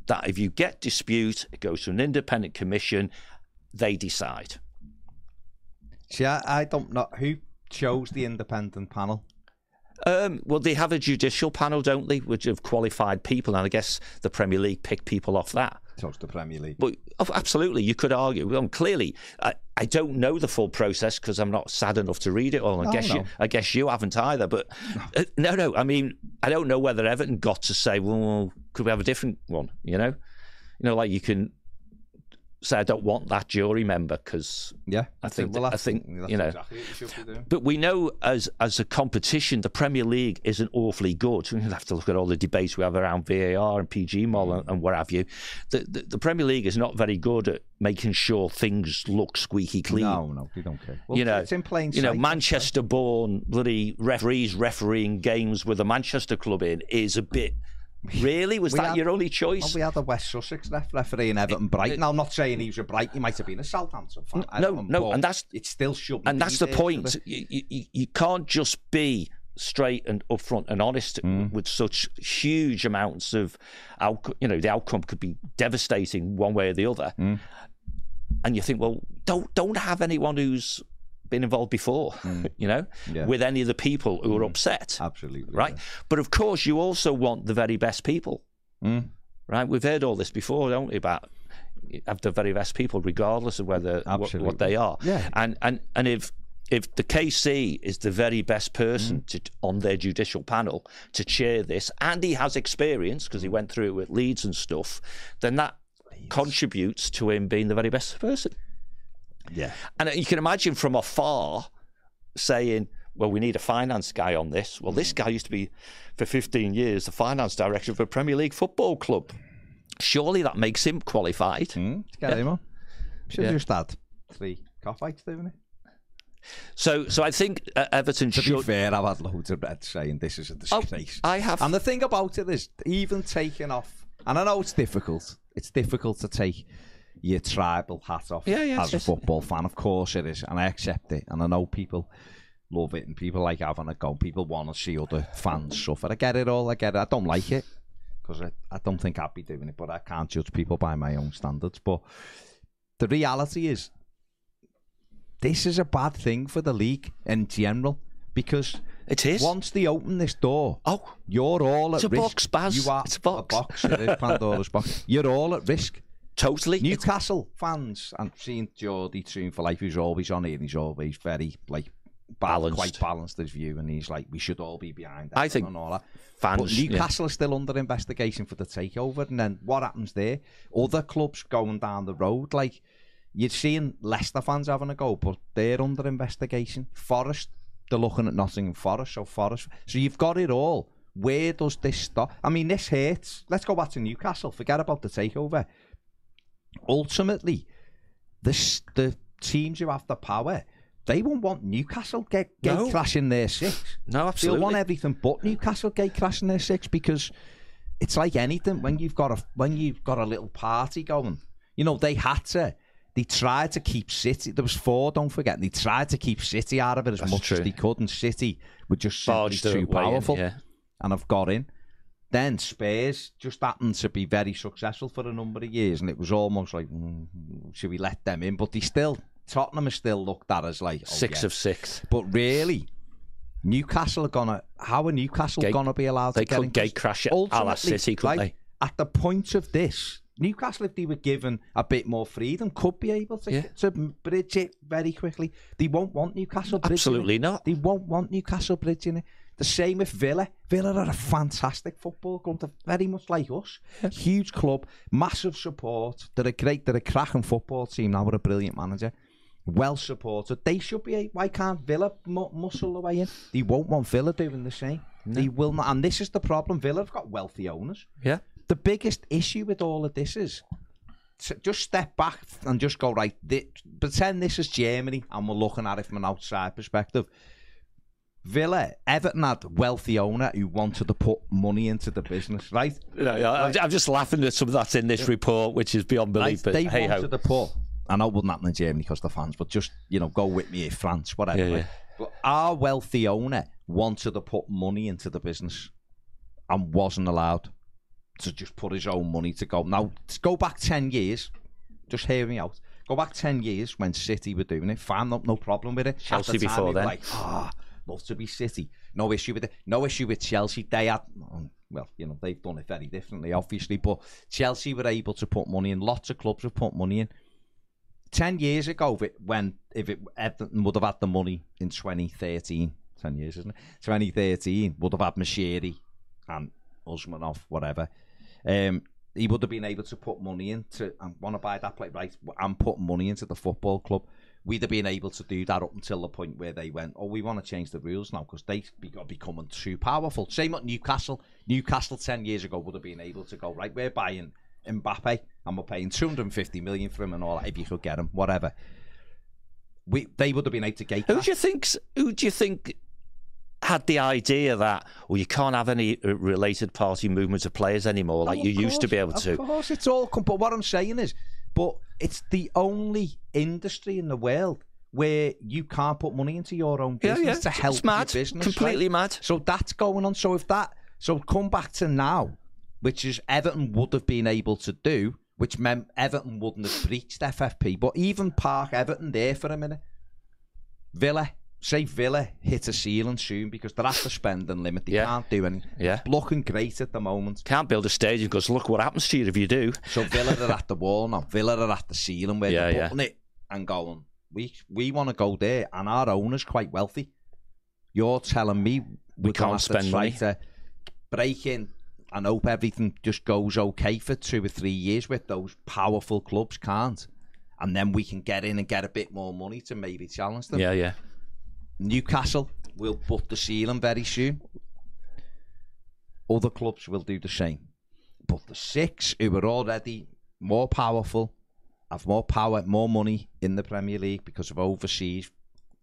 That if you get dispute, it goes to an independent commission, they decide. See, I, I don't know who chose the independent panel. Um, well, they have a judicial panel, don't they, which of qualified people, and I guess the Premier League pick people off that. Chose the Premier League. But oh, absolutely, you could argue. Well, clearly, I, I don't know the full process because I'm not sad enough to read it all. I No, guess you. I guess you haven't either. But uh, no, no. I mean, I don't know whether Everton got to say, well, could we have a different one? You know, you know, like you can say, I don't want that jury member because Yeah, I think Well, I think, that's you know, exactly what you doing. but we know as as a competition, the Premier League isn't awfully good. We have to look at all the debates we have around VAR and PGMOL and, mm. and what have you. The, the the Premier League is not very good at making sure things look squeaky clean. No, no, they don't care. Well, you know, it's in plain you know. Manchester-born bloody referees refereeing games with a Manchester club in is a bit. Really, was that had- your only Well, choice? we had a West Sussex ref referee in Everton Brighton. I'm not saying he was a Brighton. He might have been a Southampton fan. No, no, and that's- it still should. and that's the point. You, you, you can't just be straight and upfront and honest Mm. with such huge amounts of, outco- you know, the outcome could be devastating one way or the other. Mm. And you think, well, don't don't have anyone who's been involved before, *laughs* you know, Mm. Yeah. Mm. with any of the people who are upset, Absolutely right? But of course, you also want the very best people, Mm. right? We've heard all this before, don't we? About have the very best people, regardless of whether what, what they are. Yeah. And and and if if the KC is the very best person Mm. to, on their judicial panel to chair this, and he has experience because he went through it with Leeds and stuff, then that contributes to him being the very best person. Yeah. And you can imagine from afar saying, well, we need a finance guy on this. Well, this guy used to be, for 15 years, the finance director of a Premier League football club. Surely that makes him qualified. Mm, to get him on. Should Yeah. just had three cockfights, didn't it? So, so I think uh, Everton To be fair, I've had loads of Reds saying this is a Oh, disgrace. I have. And the thing about it is, even taking off, and I know it's difficult. It's difficult to take your tribal hat off Yeah, yeah, as a football fan. Of course it is, and I accept it. And I know people love it, and people like having a go. People want to see other fans suffer. I get it all. I get it. I don't like it because I, I don't think I'd be doing it, but I can't judge people by my own standards. But the reality is, this is a bad thing for the league in general because It is. once they open this door, Oh, you're all at It's a risk. box, Baz. You are It's a box. It is Pandora's box. *laughs* You're all at risk. Totally. It's- Newcastle fans, and seeing Geordie Tune for life, who's always on it, and he's always very like bal- Balanced. quite balanced his view, and he's like, we should all be behind. I think and all that. fans, But yeah. Newcastle is still under investigation for the takeover, and then what happens there? Other clubs going down the road, like you're seeing Leicester fans having a go, but they're under investigation. Forest, they're looking at Nottingham Forest, so Forest. So you've got it all. Where does this stop? I mean, this hurts. Let's go back to Newcastle. Forget about the takeover. Ultimately, this the teams who have the power. They won't want Newcastle get, get No. crashing their six. *sighs* No, absolutely. They'll want everything but Newcastle gate crashing their six because it's like anything when you've got a when you've got a little party going. You know they had to. They tried to keep City. There was four. Don't forget. They tried to keep City out of it as That's much true. as they could, and City were just too way in, powerful. yeah. And I've got in. Then Spurs just happened to be very successful for a number of years, and it was almost like, mm, should we let them in? But they still, Tottenham is still looked at as like oh, Six yeah. of six. But really, Newcastle are gonna. How are Newcastle Gate- gonna be allowed they to get could in? gate crash it Ultimately, City, couldn't like, At the point of this, Newcastle, if they were given a bit more freedom, could be able to Yeah. to bridge it very quickly. They won't want Newcastle bridging Absolutely it. not. They won't want Newcastle bridging it. The same with Villa. Villa are a fantastic football club. They're very much like us. Huge club, massive support. They're a great, they're a cracking football team now with a brilliant manager. Well supported. They should be. Eh? Why can't Villa mu- muscle the way in? They won't want Villa doing the same. They will not. And this is the problem. Villa have got wealthy owners. Yeah. The biggest issue with all of this is just step back and just go right. pretend this is Germany, and we're looking at it from an outside perspective. Villa, Everton had wealthy owner who wanted to put money into the business, right? No, yeah, I'm, I'm just laughing at some of that in this report, which is beyond right? belief. But they hey wanted to put I know it wouldn't happen in Germany because the fans, but just you know, go with me, France, whatever. Yeah, right? yeah. But our wealthy owner wanted to put money into the business and wasn't allowed to just put his own money to go. Now, to go back 10 years, just hear me out. Go back 10 years when City were doing it, fine, no, no problem with it. Chelsea time, before then. Like, ah, love to be City. No issue with it. No issue with Chelsea. They had, um, well, you know, they've done it very differently, obviously, but Chelsea were able to put money in. Lots of clubs have put money in. 10 years ago, if it, when if it Everton would have had the money in 2013, 10 years, isn't it? 2013, would have had Moshiri and Usmanov, whatever. Um, he would have been able to put money into, I want to buy that play, right? Putting money into the football club. We'd have been able to do that up until the point where they went, oh, we want to change the rules now because they are becoming too powerful. Same at Newcastle. Newcastle 10 years ago would have been able to go, right, we're buying Mbappe and we're paying 250 million for him and all that, if you could get him, whatever. We, they would have been able to gate Who that. do you think? Who do you think had the idea that well, you can't have any uh, related party movements of players anymore, like Oh, you of used to be able to? Of course, it's all. But what I'm saying is, but it's the only industry in the world where you can't put money into your own Yeah, business yeah. to help It's mad. your business. Completely right? mad. So that's going on. So if that, so come back to now, which is Everton would have been able to do, which meant Everton wouldn't have breached FFP. But even park Everton there for a minute. Villa, say Villa hit a ceiling soon because they're at the spending limit. They Yeah. can't do anything. Yeah. Looking great at the moment. Can't build a stadium because look what happens to you if you do. So Villa are at the wall now. Villa are at the ceiling where Yeah, they're yeah. putting it and going, we we want to go there, and our owner's quite wealthy. You're telling me we can't spend money. to break in and hope everything just goes okay for two or three years with those powerful clubs can't, and then we can get in and get a bit more money to maybe challenge them. Yeah, yeah. Newcastle will put the ceiling very soon. Other clubs will do the same. But the six who are already more powerful, have more power, more money in the Premier League because of overseas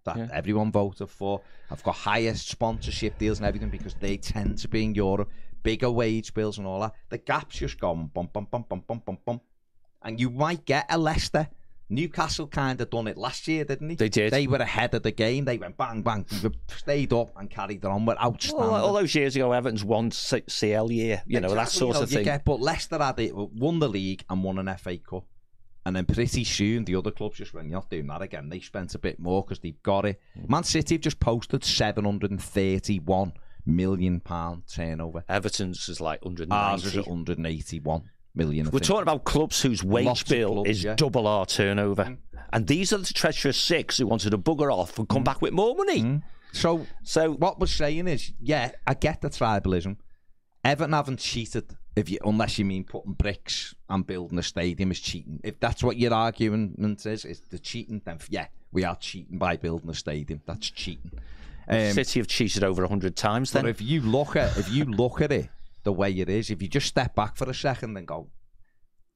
that Yeah. everyone voted for, have got highest sponsorship deals and everything because they tend to be in Europe, bigger wage bills and all that. The gap's just gone bum bum bum bum bum bum bum. And you might get a Leicester. Newcastle kind of done it last year, didn't they? They did. They were ahead of the game. They went bang bang, they stayed up and carried on with outstanding. Well, all those years ago, Everton's won CL year, you know, that sort you know, of thing. Get, but Leicester had it, won the league and won an FA Cup. And then pretty soon, the other clubs just went, you're not doing that again. They spent a bit more because they've got it. Mm. Man City have just posted 731 million pound turnover. Everton's is like Ours is 190. 181 million. We're talking about clubs whose wage Lots bill clubs, is yeah. double our turnover. Mm. And these are the treacherous six who wanted to bugger off and come mm. back with more money. Mm. So So, what we're saying is, yeah, I get the tribalism. Everton haven't cheated if you, unless you mean putting bricks and building a stadium is cheating. If that's what your argument is, is the cheating, then yeah, we are cheating by building a stadium. That's cheating. Um, City have cheated over 100 times but then. if you look at if you look at it the way it is, if you just step back for a second and go,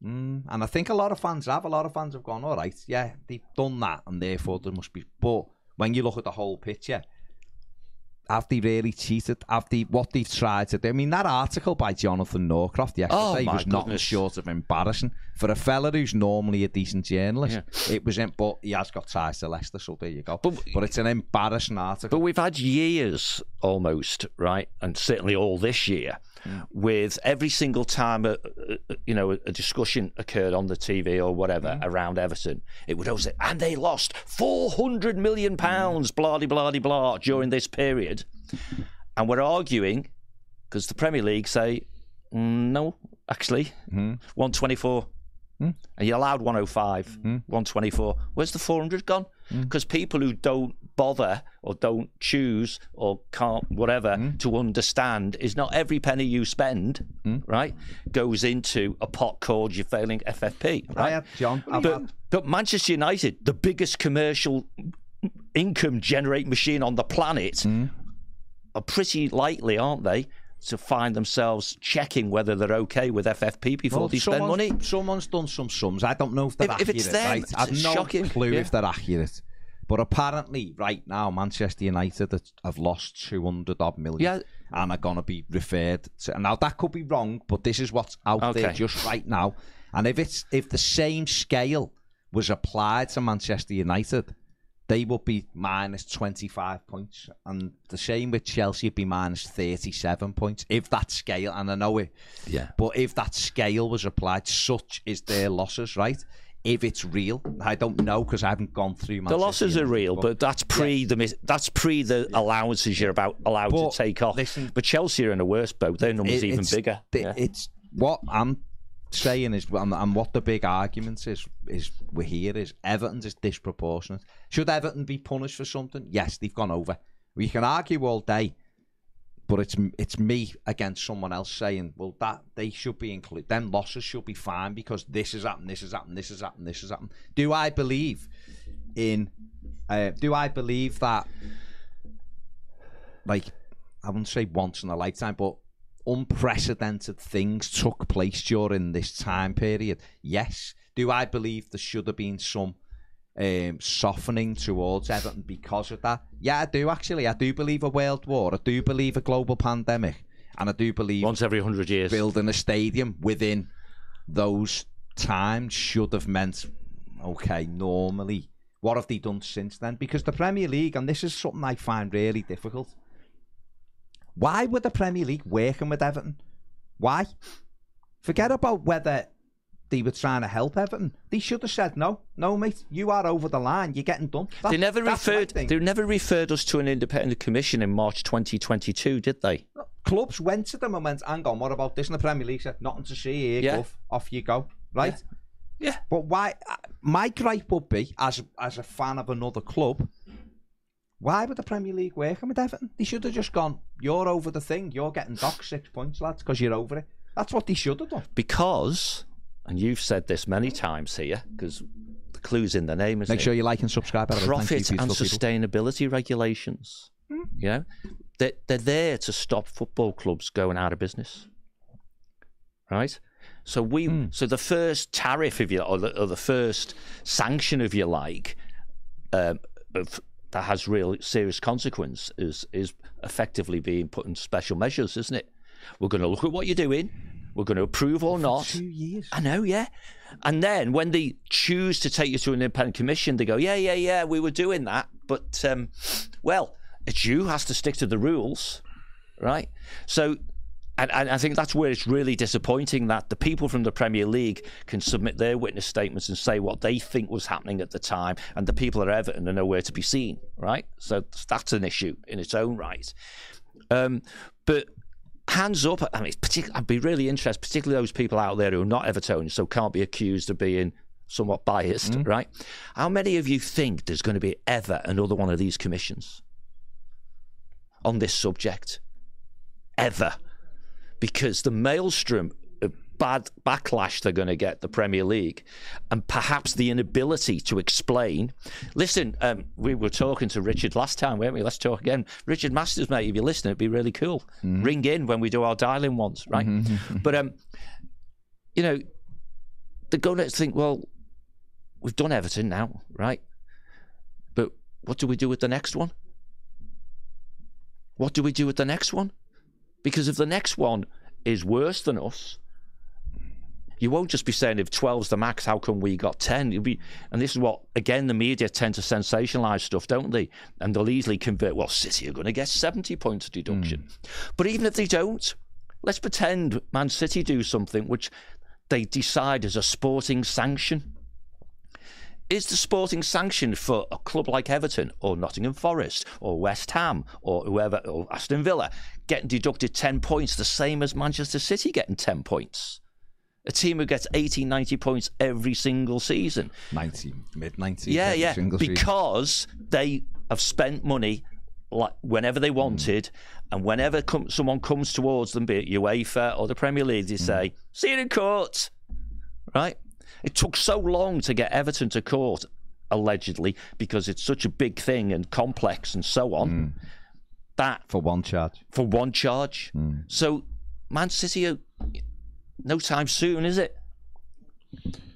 mm, and I think a lot of fans have, a lot of fans have gone, all right, yeah, they've done that, and therefore there must be. But when you look at the whole picture, have they really cheated? Have they what they've tried to do? I mean, that article by Jonathan Northcroft yesterday Oh, was nothing goodness. short of embarrassing for a fella who's normally a decent journalist, yeah. it was. But he has got ties to Leicester, so there you go. But, but it's an embarrassing article. But we've had years almost, right, and certainly all this year, with every single time a, a, you know a discussion occurred on the TV or whatever mm. around Everton, it would always say, and they lost four hundred million pounds, mm-hmm. mm. blah de blah de blah, during this period, and we're arguing because the Premier League say. Mm, no, actually, mm-hmm. 124 Mm. And you're allowed 105, mm. 124. Where's the 400 gone? Hmm. Because mm. people who don't bother or don't choose or can't, whatever, hmm? to understand is not every penny you spend, hmm? right, goes into a pot called you're failing FFP. Right, have, John. But, but Manchester United, the biggest commercial income generating machine on the planet, are pretty likely, aren't they, to find themselves checking whether they're okay with FFP before Well, they spend money. Someone's done some sums. I don't know if they're If- if accurate. it's them, right? it's I've no shocking, clue yeah. if they're accurate. But apparently, right now, Manchester United have- lost 200 odd million Yeah. and are going to be referred to. Now, that could be wrong, but this is what's out there just right now. And if it's if the same scale was applied to Manchester United, they would be minus 25 points. And the same with Chelsea would be minus 37 points. If that scale, and I know it, Yeah. but if that scale was applied, such is their losses, right? If it's real, I don't know because I haven't gone through. My. The losses are real, but that's pre the mis- that's pre the allowances you're about allowed But to take off. listen- but Chelsea are in a worse boat. Their numbers It- even bigger. the- Yeah. It's what I'm saying is, and, and what the big argument is, is we're here is Everton's is disproportionate. Should Everton be punished for something? Yes, they've gone over. We can argue all day, but it's it's me against someone else saying, well, that they should be included. Them losses should be fine because this has happened, this has happened, this has happened, this has happened. Do I believe in? Uh, do I believe that? Like, I wouldn't say once in a lifetime, but unprecedented things took place during this time period. Yes. Do I believe there should have been some um, softening towards Everton because of that? Yeah, I do actually. I do believe a world war. I do believe a global pandemic. And I do believe Once every hundred years. building a stadium within those times should have meant okay normally what have they done since then because the premier league and this is something i find really difficult why would the premier league working with everton why forget about whether they were trying to help everton they should have said no no mate you are over the line you're getting done they never referred. They never referred us to an independent commission in March 2022, did they? clubs went to them and went, hang on, what about this? And the Premier League said, nothing to see here, Yeah. Gov. Off you go. Right? Yeah. But why? uh, My gripe would be, as as a fan of another club, why would the Premier League working with Everton? They should have just gone, you're over the thing, you're getting docked six points, lads, because you're over it. That's what they should have done. Because, and you've said this many times here, because the clue's in the name, isn't Make it? sure you like and subscribe. by the way. Thank you, profit and beautiful people. sustainability regulations. You know, they're, they're there to stop football clubs going out of business, right? So we, so the first tariff, if you or the, or the first sanction, if you like, um, of that has real serious consequence is is effectively being put in special measures, isn't it? We're going to look at what you're doing. We're going to approve or not. Two years. I know, yeah. And then when they choose to take you to an independent commission, they go, yeah, yeah, yeah, we were doing that. But, um, well, it's you has to stick to the rules, right? So, and, and I think that's where it's really disappointing that the people from the Premier League can submit their witness statements and say what they think was happening at the time, and the people at Everton are nowhere to be seen, right? So that's an issue in its own right. Um, but hands up. I mean, I'd be really interested, particularly those people out there who are not Evertonians, so can't be accused of being somewhat biased, right? How many of you think there's going to be ever another one of these commissions on this subject? Ever? Because the maelstrom of bad backlash they're going to get the Premier League, and perhaps the inability to explain. Listen, um, we were talking to Richard last time, weren't we? Let's talk again. Richard Masters, mate, if you're listening, it'd be really cool. Ring in when we do our dialing ones, right? *laughs* But um, you know, they're going to think, well, we've done Everton now, right? But what do we do with the next one? What do we do with the next one? Because if the next one is worse than us, you won't just be saying if 12's the max, how come we got 10? You'll be, and this is what, again, the media tend to sensationalise stuff, don't they? And they'll easily convert, well, City are going to get 70 points of deduction. Hmm. But even if they don't, let's pretend Man City do something which they decide is a sporting sanction. Is the sporting sanction for a club like Everton or Nottingham Forest or West Ham or whoever, or Aston Villa, getting deducted 10 points the same as Manchester City getting 10 points? A team who gets 80, 90 points every single season. 90, mid 90s. Yeah, every yeah. single season. Because they have spent money like whenever they wanted, mm. and whenever com- someone comes towards them, be it UEFA or the Premier League, they mm. say, "See you in court." Right? It took so long to get Everton to court, allegedly, because it's such a big thing and complex and so on. Mm. That For one charge. for one charge. So, Man City, are, no time soon, is it?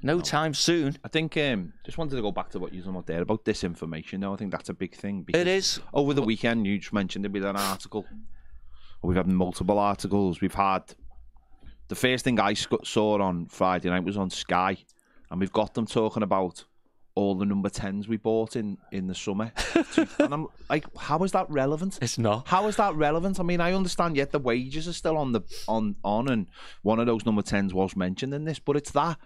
No time soon. I think um, just wanted to go back to what you were about there about disinformation. Though I think that's a big thing. Because It is. over the weekend. You just mentioned it with an article. We've had multiple articles. We've had the first thing I saw on Friday night was on Sky, and we've got them talking about all the number tens we bought in in the summer, *laughs* and I'm like, how is that relevant? It's not. How is that relevant? I mean, I understand yet the wages are still on the on on, and one of those number tens was mentioned in this, but it's that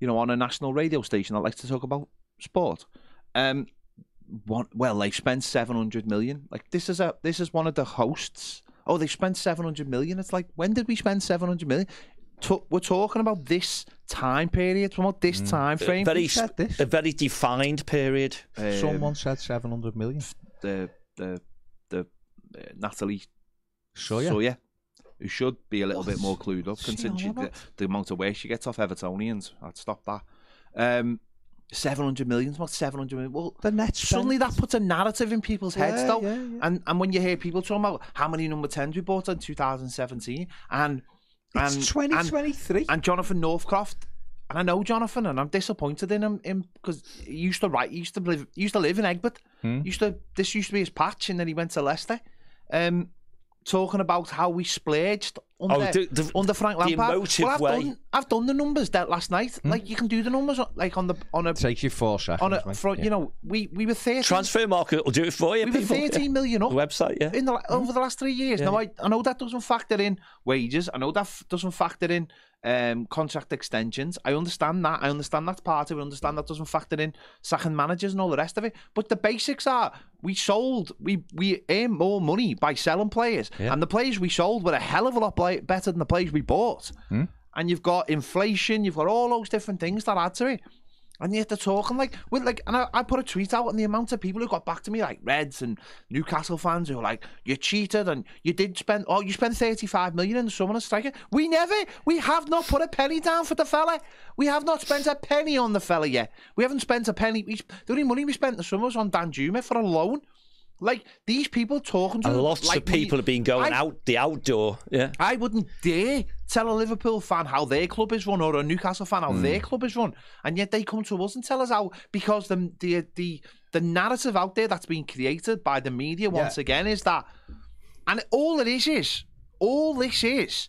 you know on a national radio station that likes to talk about sport. Um, one, well, they spent seven hundred million. Like this is a this is one of the hosts. Oh, they spent seven hundred million. It's like when did we spend seven hundred million? To, we're talking about this time period, about this time frame. Very, said this? a very defined period. Um, Someone said 700 million. the the the uh, Natalie So yeah. Sawyer, who should be a little bit more clued up, she considering the, the amount of work she gets off Evertonians. I'd stop that. Um, seven hundred million. What seven hundred million? Well, The net suddenly that puts a narrative in people's heads, Yeah, though. yeah, yeah. And and when you hear people talking about how many number tens we bought in 2017, and and It's and, 2023. and Jonathan Northcroft. And I know Jonathan, and I'm disappointed in him him because he used to write. He used to live. He used to live in Aigburth. Hmm. Used to. This used to be his patch, and then he went to Leicester. Um, talking about how we splurged under, Oh, the- the- under Frank the Lampard. emotive well, I've way. done. I've done the numbers that last night. Hmm? Like you can do the numbers on- like on the on a Takes you four seconds. on a mate. front. You know, we we were thirteen. Transfer market will do it for you. we were people. thirteen million up The website, yeah. in the over hmm? the last three years. Now I, I know that doesn't factor in wages. I know that f- doesn't factor in um, contract extensions. I understand that. I understand that's part of it. I understand that doesn't factor in sacking managers and all the rest of it. But the basics are we sold we we earn more money by selling players, and the players we sold were a hell of a lot better than the players we bought. And you've got inflation. You've got all those different things that add to it. And yet they're talking like with like, and I, I put a tweet out, and the amount of people who got back to me, like Reds and Newcastle fans, who were like, "You cheated, and you did spend, oh, you spent thirty-five million in the summer on a striker." We never, we have not put a penny down for the fella. We have not spent a penny on the fella yet. We haven't spent a penny. We, the only money we spent in the summer was on Danjuma for a loan. Like these people talking to lots like of people we- have been going I- out the outdoor. Yeah. I wouldn't dare tell a Liverpool fan how their club is run or a Newcastle fan how hmm. their club is run, and yet they come to us and tell us how because the the the, the narrative out there that's been created by the media once again is that, and all it is is all this is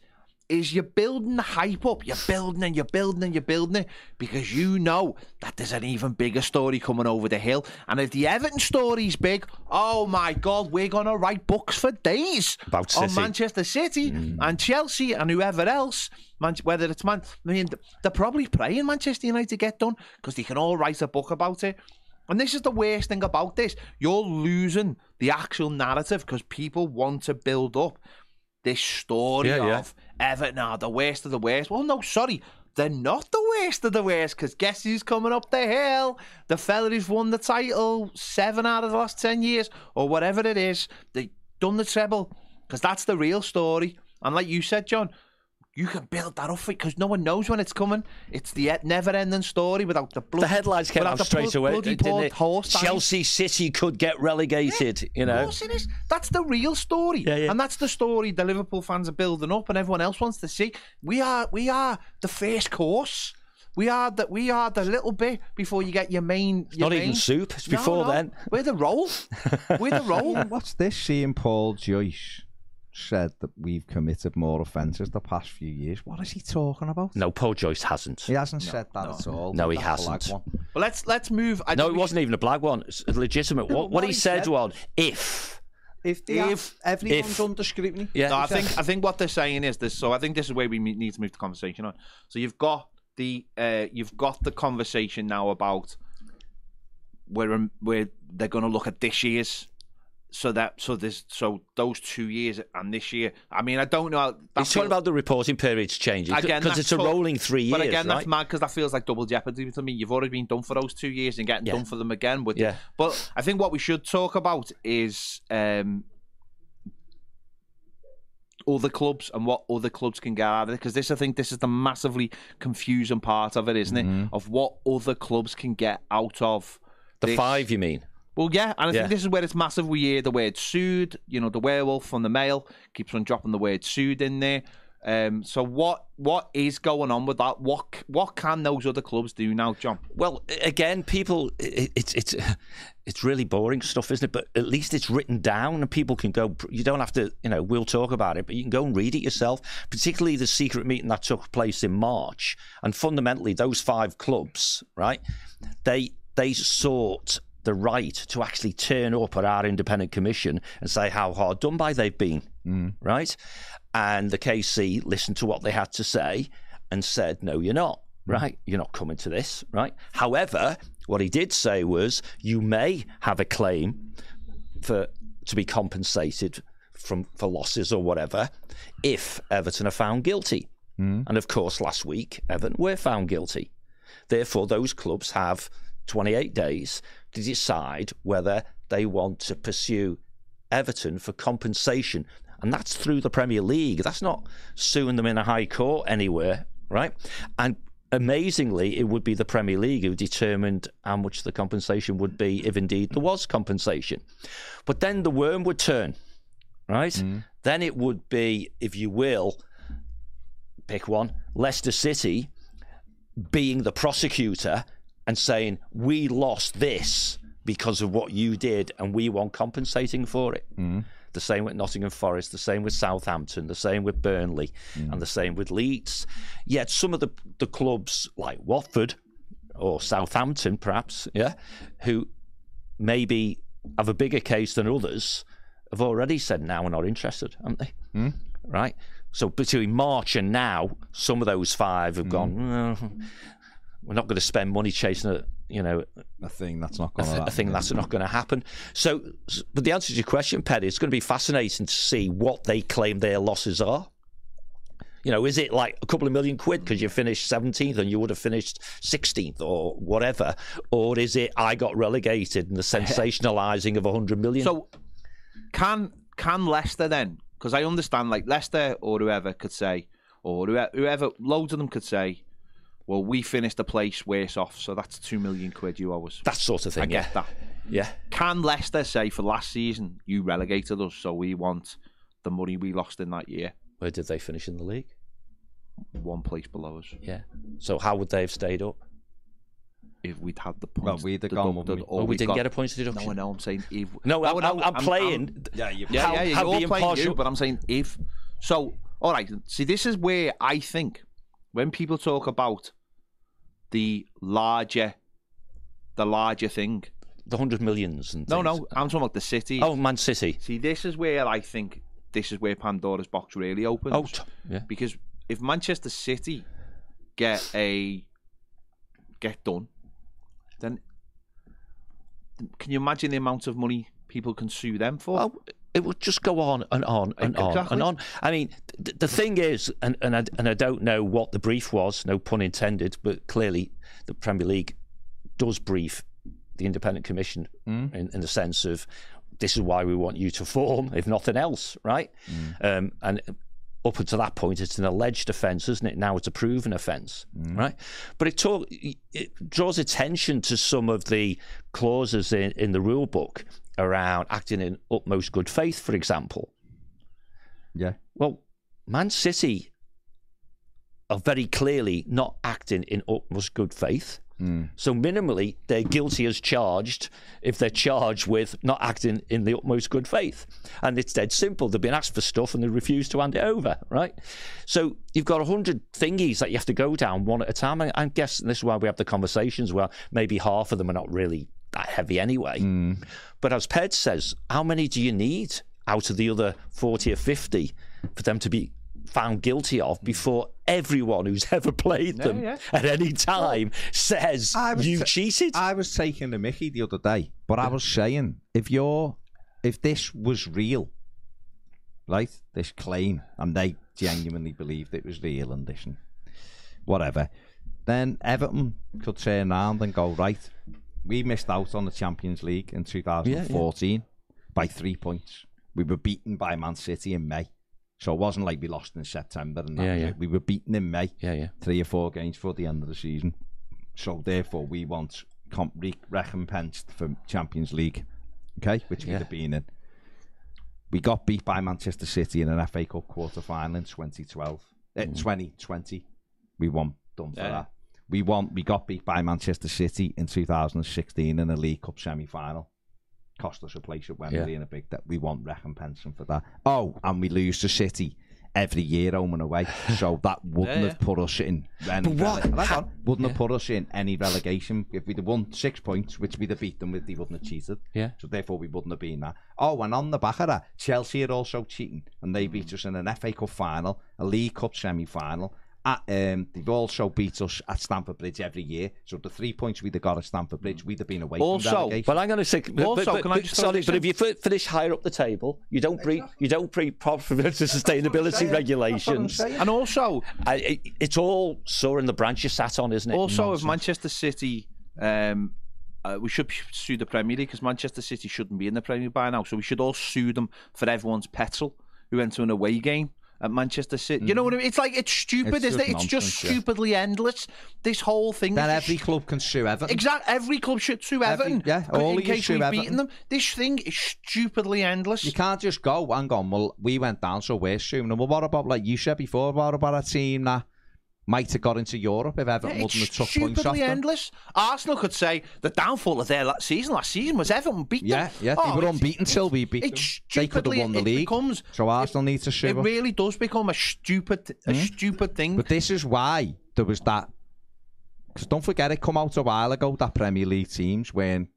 is you're building the hype up, you're building and you're building and you're building it because you know that there's an even bigger story coming over the hill. And if the Everton story's big, oh my God, we're going to write books for days About on City. Manchester City mm. and Chelsea and whoever else. Man- whether it's Man, I mean, they're probably praying Manchester United to get done because they can all write a book about it. And this is the worst thing about this: you're losing the actual narrative because people want to build up this story Yeah, yeah. Everton are the worst of the worst. Well, no, sorry. They're not the worst of the worst because guess who's coming up the hill? The fella who's won the title seven out of the last 10 years or whatever it is. They've done the treble because that's the real story. And like you said, John, you can build that up because no one knows when it's coming. It's the never ending story without the blood. The headlines came without out the straight blood- away, bloody didn't poor it? horse. Chelsea City could get relegated, you Of know. course it is. That's the real story. Yeah, yeah. And that's the story the Liverpool fans are building up and everyone else wants to see. We are we are the first course. We are that we are the little bit before you get your main your not even soup, it's No, before no. then. We're the roll. We're the *laughs* roll. What's this? Seeing Paul Joyce said that we've committed more offences the past few years. What is he talking about? No, Paul Joyce hasn't. He hasn't said that at all. No, he hasn't. Well let's let's move. I No, it we wasn't even a black one. It's a legitimate. No, what, what what he he said said- was, if. If, the, If- everyone's if- under scrutiny. Yeah. No, I think I think what they're saying is this. So I think this is where we need to move the conversation on. So you've got the uh, you've got the conversation now about where um, where they're going to look at this year's. So that so this so those two years and this year. I mean, I don't know. How, that He's talking about the reporting periods changing because it's a rolling three years, But again, right? that's mad because that feels like double jeopardy to me. You've already been done for those two years and getting Yeah. done for them again. With Yeah. But I think what we should talk about is um, other clubs and what other clubs can get out of it. Because this, I think, this is the massively confusing part of it, isn't it? Of what other clubs can get out of the this. five, you mean? Well, yeah, and I Yeah. think this is where it's massive. We hear the word "sued." You know, the werewolf on the mail keeps on dropping the word "sued" in there. Um, so what what is going on with that? What what can those other clubs do now, John? Well, again, people, it, it's it's it's really boring stuff, isn't it? But at least it's written down, and people can go. You don't have to, you know, we'll talk about it, but you can go and read it yourself. Particularly the secret meeting that took place in March, and fundamentally, those five clubs, right? They they sought the right to actually turn up at our independent commission and say how hard done by they've been, mm. right? And the KC listened to what they had to say and said, no, you're not, mm. right? You're not coming to this, right? However, what he did say was, you may have a claim for to be compensated from for losses or whatever if Everton are found guilty. Mm. And of course, last week Everton were found guilty. Therefore, those clubs have 28 days to decide whether they want to pursue Everton for compensation. And that's through the Premier League. That's not suing them in a high court anywhere, right? And amazingly, it would be the Premier League who determined how much the compensation would be if indeed there was compensation. But then the worm would turn, right? Mm-hmm. Then it would be, if you will, pick one, Leicester City being the prosecutor and saying, we lost this because of what you did and we want compensating for it. Mm-hmm. The same with Nottingham Forest, the same with Southampton, the same with Burnley, mm-hmm. and the same with Leeds. Yet some of the, the clubs like Watford or Southampton, perhaps, yeah, who maybe have a bigger case than others, have already said now we're not interested, haven't they? Mm-hmm. Right? So between March and now, some of those five have gone, "Mm, we're not going to spend money chasing a, you know, A thing that's not going th- to a thing that's not going to happen. So, but the answer to your question, Petty, it's going to be fascinating to see what they claim their losses are. You know, is it like a couple of million quid because you finished 17th and you would have finished 16th or whatever? Or is it I got relegated and the *laughs* sensationalising of a 100 million? So can can Leicester then? Because I understand, like Leicester or whoever could say, or whoever, whoever, loads of them could say, "Well, we finished a place worse off, so that's two million quid you owe us." that sort of thing. I get that. Yeah. Can Leicester say for last season you relegated us, so we want the money we lost in that year, Where did they finish in the league? one place below us, Yeah. So how would they have stayed up? if we'd had the Well, points? we'd have gone, deducted, we? or Well, we didn't got- get a points deduction. No, I know. I'm saying if. No, I'm, no, I'm, I'm playing. Yeah, you Yeah, How- yeah, yeah. how You're the playing you, but I'm saying if. So, all right. See, this is where I think when people talk about the larger, the larger thing. the hundred millions and No, things. no, I'm talking about the city. Oh, Man City. See, this is where I think this is where Pandora's box really opens. Oh, t- yeah. because if Manchester City get a get done, then can you imagine the amount of money people can sue them for? Oh, it would just go on and on and on and on. I mean, th- the thing is, and and I, and I don't know what the brief was, no pun intended, but clearly the Premier League does brief the independent commission mm. in, in the sense of this is why we want you to form, if nothing else, right? Mm. Um, and up until that point, it's an alleged offence, isn't it? Now it's a proven offence, mm. right? But it, talk, it draws attention to some of the clauses in, in the rule book around acting in utmost good faith, for example. Yeah. Well, Man City are very clearly not acting in utmost good faith. Hmm. So minimally, they're guilty as charged if they're charged with not acting in the utmost good faith. And it's dead simple. They've been asked for stuff and they refuse to hand it over, right? So you've got a hundred thingies that you have to go down one at a time. And I guess this is why we have the conversations where maybe half of them are not really that heavy anyway. Hmm. But as Ped says, how many do you need out of the other 40 or 50 for them to be found guilty of before everyone who's *laughs* ever played them yeah. at any time says I was you ta- cheated? I was taking the Mickey the other day, but I was saying if you're if this was real, right, this claim, and they genuinely believed it was real and this and whatever, then Everton could turn around and go right. We missed out on the Champions League in 2014 by three points. We were beaten by Man City in May, so it wasn't like we lost in September. And that Yeah, yeah. we were beaten in May yeah, yeah. three or four games for the end of the season. So therefore, we want comp- re- recompensed for Champions League, okay, which we'd Yeah. have been in. We got beat by Manchester City in an FA Cup quarter final in 2012, uh, 2020. We won done for Yeah. that. We won. We got beat by Manchester City in 2016 in a League Cup semi final. Cost us a place at Wembley Yeah. in a big. That we want recompensing for that. Oh, and we lose to City every year home and away. *sighs* So that wouldn't Yeah, have put us in any what- rele- wouldn't have put us in any relegation if we'd have won six points, which we'd have beat them with. They wouldn't have cheated. Yeah. So therefore, we wouldn't have been that. Oh, and on the back of that, Chelsea are also cheating, and they beat us in an FA Cup final, a League Cup semi-final. At, um, they've also beat us at Stamford Bridge every year. So the three points we'd have got at Stamford Bridge, we'd have been away Also- from relegation. Well, I'm going to say. but- Also, but- can I just throw sorry, but if you fi- finish higher up the table, you don't breach you don't breach proper sustainability regulations. That's what I'm saying. And also, I, it, it's all sore in the branch you sat on, isn't it? also, Nonsense. if Manchester City, um, uh, we should sue the Premier League because Manchester City shouldn't be in the Premier League by now. So we should all sue them for everyone's petrol who went to an away game at Manchester City. You know mm-hmm. what I mean? It's like it's stupid, It's isn't just it? It's just nonsense, yeah. stupidly endless. This whole thing. that every club can sue Everton. Exactly. Every club should sue Every- Everton. yeah, all you case we've Everton. beaten them. This thing is stupidly endless. You can't just go, hang on, well, we went down, so we're suing them. Well, what about, like you said before, what about a team that might have got into Europe if Everton Yeah, have it's took points stupidly endless. Arsenal could say the downfall of their last season last season was Everton beat them. Yeah, yeah, they Oh, were unbeaten till we beat them. They could have won the it league. becomes- so Arsenal needs to sue It really does become a stupid, a hmm? stupid thing. But this is why there was that. Because don't forget, it come out a while ago that Premier League teams weren't,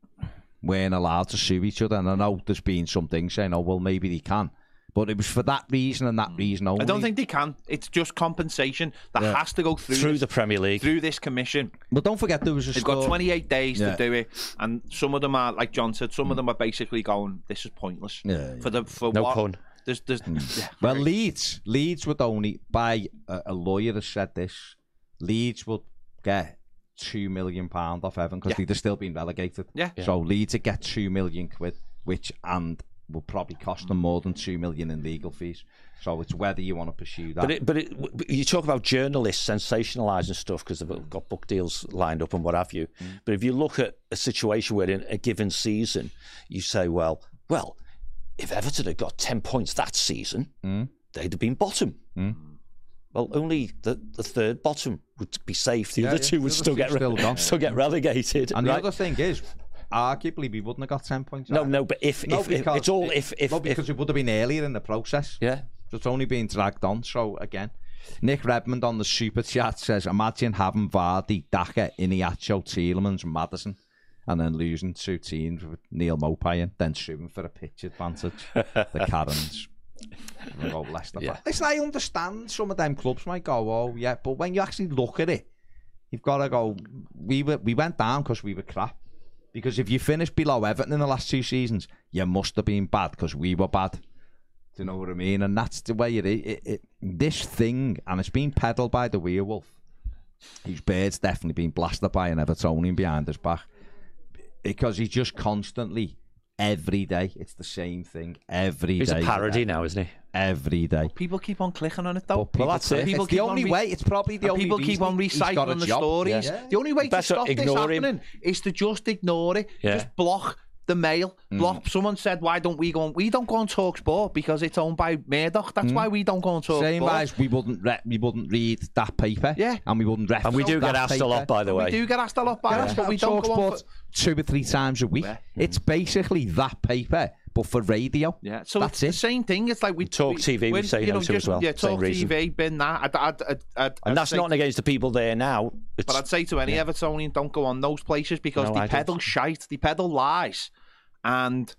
weren't allowed to sue each other. And I know there's been some things saying, oh, well, maybe they can. But it was for that reason and that hmm. reason only. I don't think they can. It's just compensation that Yeah. has to go through through this, the Premier League. through this commission. But don't forget, there was a They've story. got 28 days Yeah. to do it, and some of them are, like John said, some of hmm. them are basically going, "This is pointless." Yeah, For the for No what? pun. There's, there's, hmm. *laughs* yeah, Well. Leeds, Leeds would only by a, a lawyer has said this. Leeds would get two million pound off Evan because Yeah. they'd have still been relegated. Yeah. So Leeds would get two million quid, which and will probably cost them more than two million in legal fees. So it's whether you want to pursue that. But it, but it, but you talk about journalists sensationalising stuff because they've got book deals lined up and what have you. Mm. But if you look at a situation where in a given season, you say, well, well, if Everton had got ten points that season, mm. they'd have been bottom. Mm. Well, only the, the third bottom would be safe. The Yeah, other yeah. two would still get still re- gone. still get relegated. and the other thing is, arguably, we wouldn't have got ten points. no, either. no, but if, No, if, if it's all if if, no, if because it would have been earlier in the process. yeah. So it's only being dragged on. So again, Nick Redmond on the super chat says, "Imagine having Vardy, Daka, Iheanacho, Tielemans, Maddison, and then losing two teams with Neal Maupay and then suing for a pitch advantage. the *laughs* Karens." Leicester. Yeah. Listen, I understand some of them clubs might go, "Oh, yeah," but when you actually look at it, you've got to go. We were we went down because we were crap. Because if you finish below Everton in the last two seasons, you must have been bad because we were bad. Do you know what I mean? And that's the way it is. This thing, and it's been peddled by the werewolf, whose bird's definitely been blasted by an Evertonian behind his back. Because he's just constantly, every day, it's the same thing. Every He's day, a parody now, isn't he? Every day. people keep on clicking on it though. But people, that's it. People It's the only re- way. It's probably the And only people keep on he's got a recycling the job. stories. Yeah. The only way to stop this ignore him. happening is to just ignore it. Yeah. Just block the mail. Mm. Block. Someone said, "Why don't we go? On, we don't go on Talk Sport because it's owned by Murdoch. That's why we don't go on Talk Same as we wouldn't re- we wouldn't read that paper. Yeah. And we wouldn't reference And we do that get asked paper. a lot, by the way. we do get asked a lot by Yeah. us, but we And don't go on. For, two or three times a week. Yeah. It's mm-hmm. basically that paper, but for radio. yeah, so That's it. same thing. It's like we Talk TV we say you no know, to as well, Yeah, same Talk reason. TV, been that. I'd, I'd, I'd, And that's say- not against the people there now. It's, But I'd say to any Evertonian, don't go on those places because No, they I don't. peddle shite, they peddle lies, and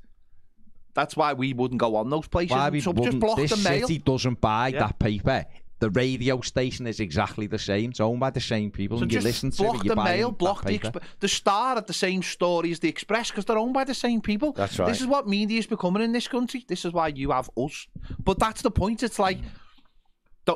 that's why we wouldn't go on those places. Why we so just block this the mail. city doesn't buy Yeah. that paper. The radio station is exactly the same. It's owned by the same people. So and you listen to block it, you the mail, block the exp- the Star at the same story as the Express because they're owned by the same people. That's right. This is what media is becoming in this country. This is why you have us. But that's the point. It's like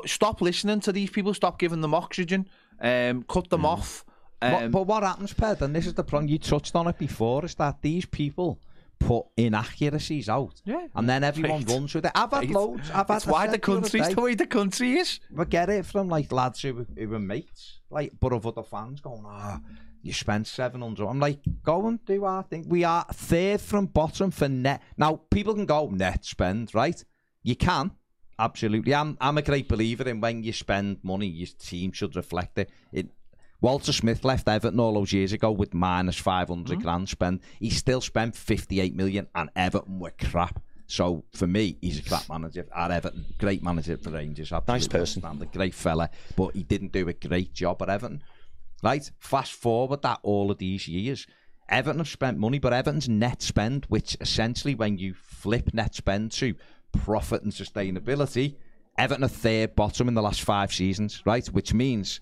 stop listening to these people. Stop giving them oxygen. Um, cut them off. What- Um, but what happens, Ped, and this is the problem, you touched on it before, is that these people put inaccuracies out. Yeah. And then everyone Right. runs with it. I've had Right. loads. I've had it's why the country's the way the country is. We get it from like lads who, who were mates, like, but of other fans going, ah, you spent 700. I'm like, go and do our thing. We are third from bottom for net. Now, people can go net spend, right? You can. Absolutely. I'm, I'm a great believer in when you spend money, your team should reflect it. it Walter Smith left Everton all those years ago with minus 500 mm-hmm. grand spent. He still spent 58 million and Everton were crap. So for me, he's a crap manager at Everton. Great manager for Rangers. absolutely Nice person. outstanding, great fella, but he didn't do a great job at Everton. Right? Fast forward that all of these years. Everton have spent money, but Everton's net spend, which essentially when you flip net spend to profit and sustainability, Everton are third bottom in the last five seasons, right? Which means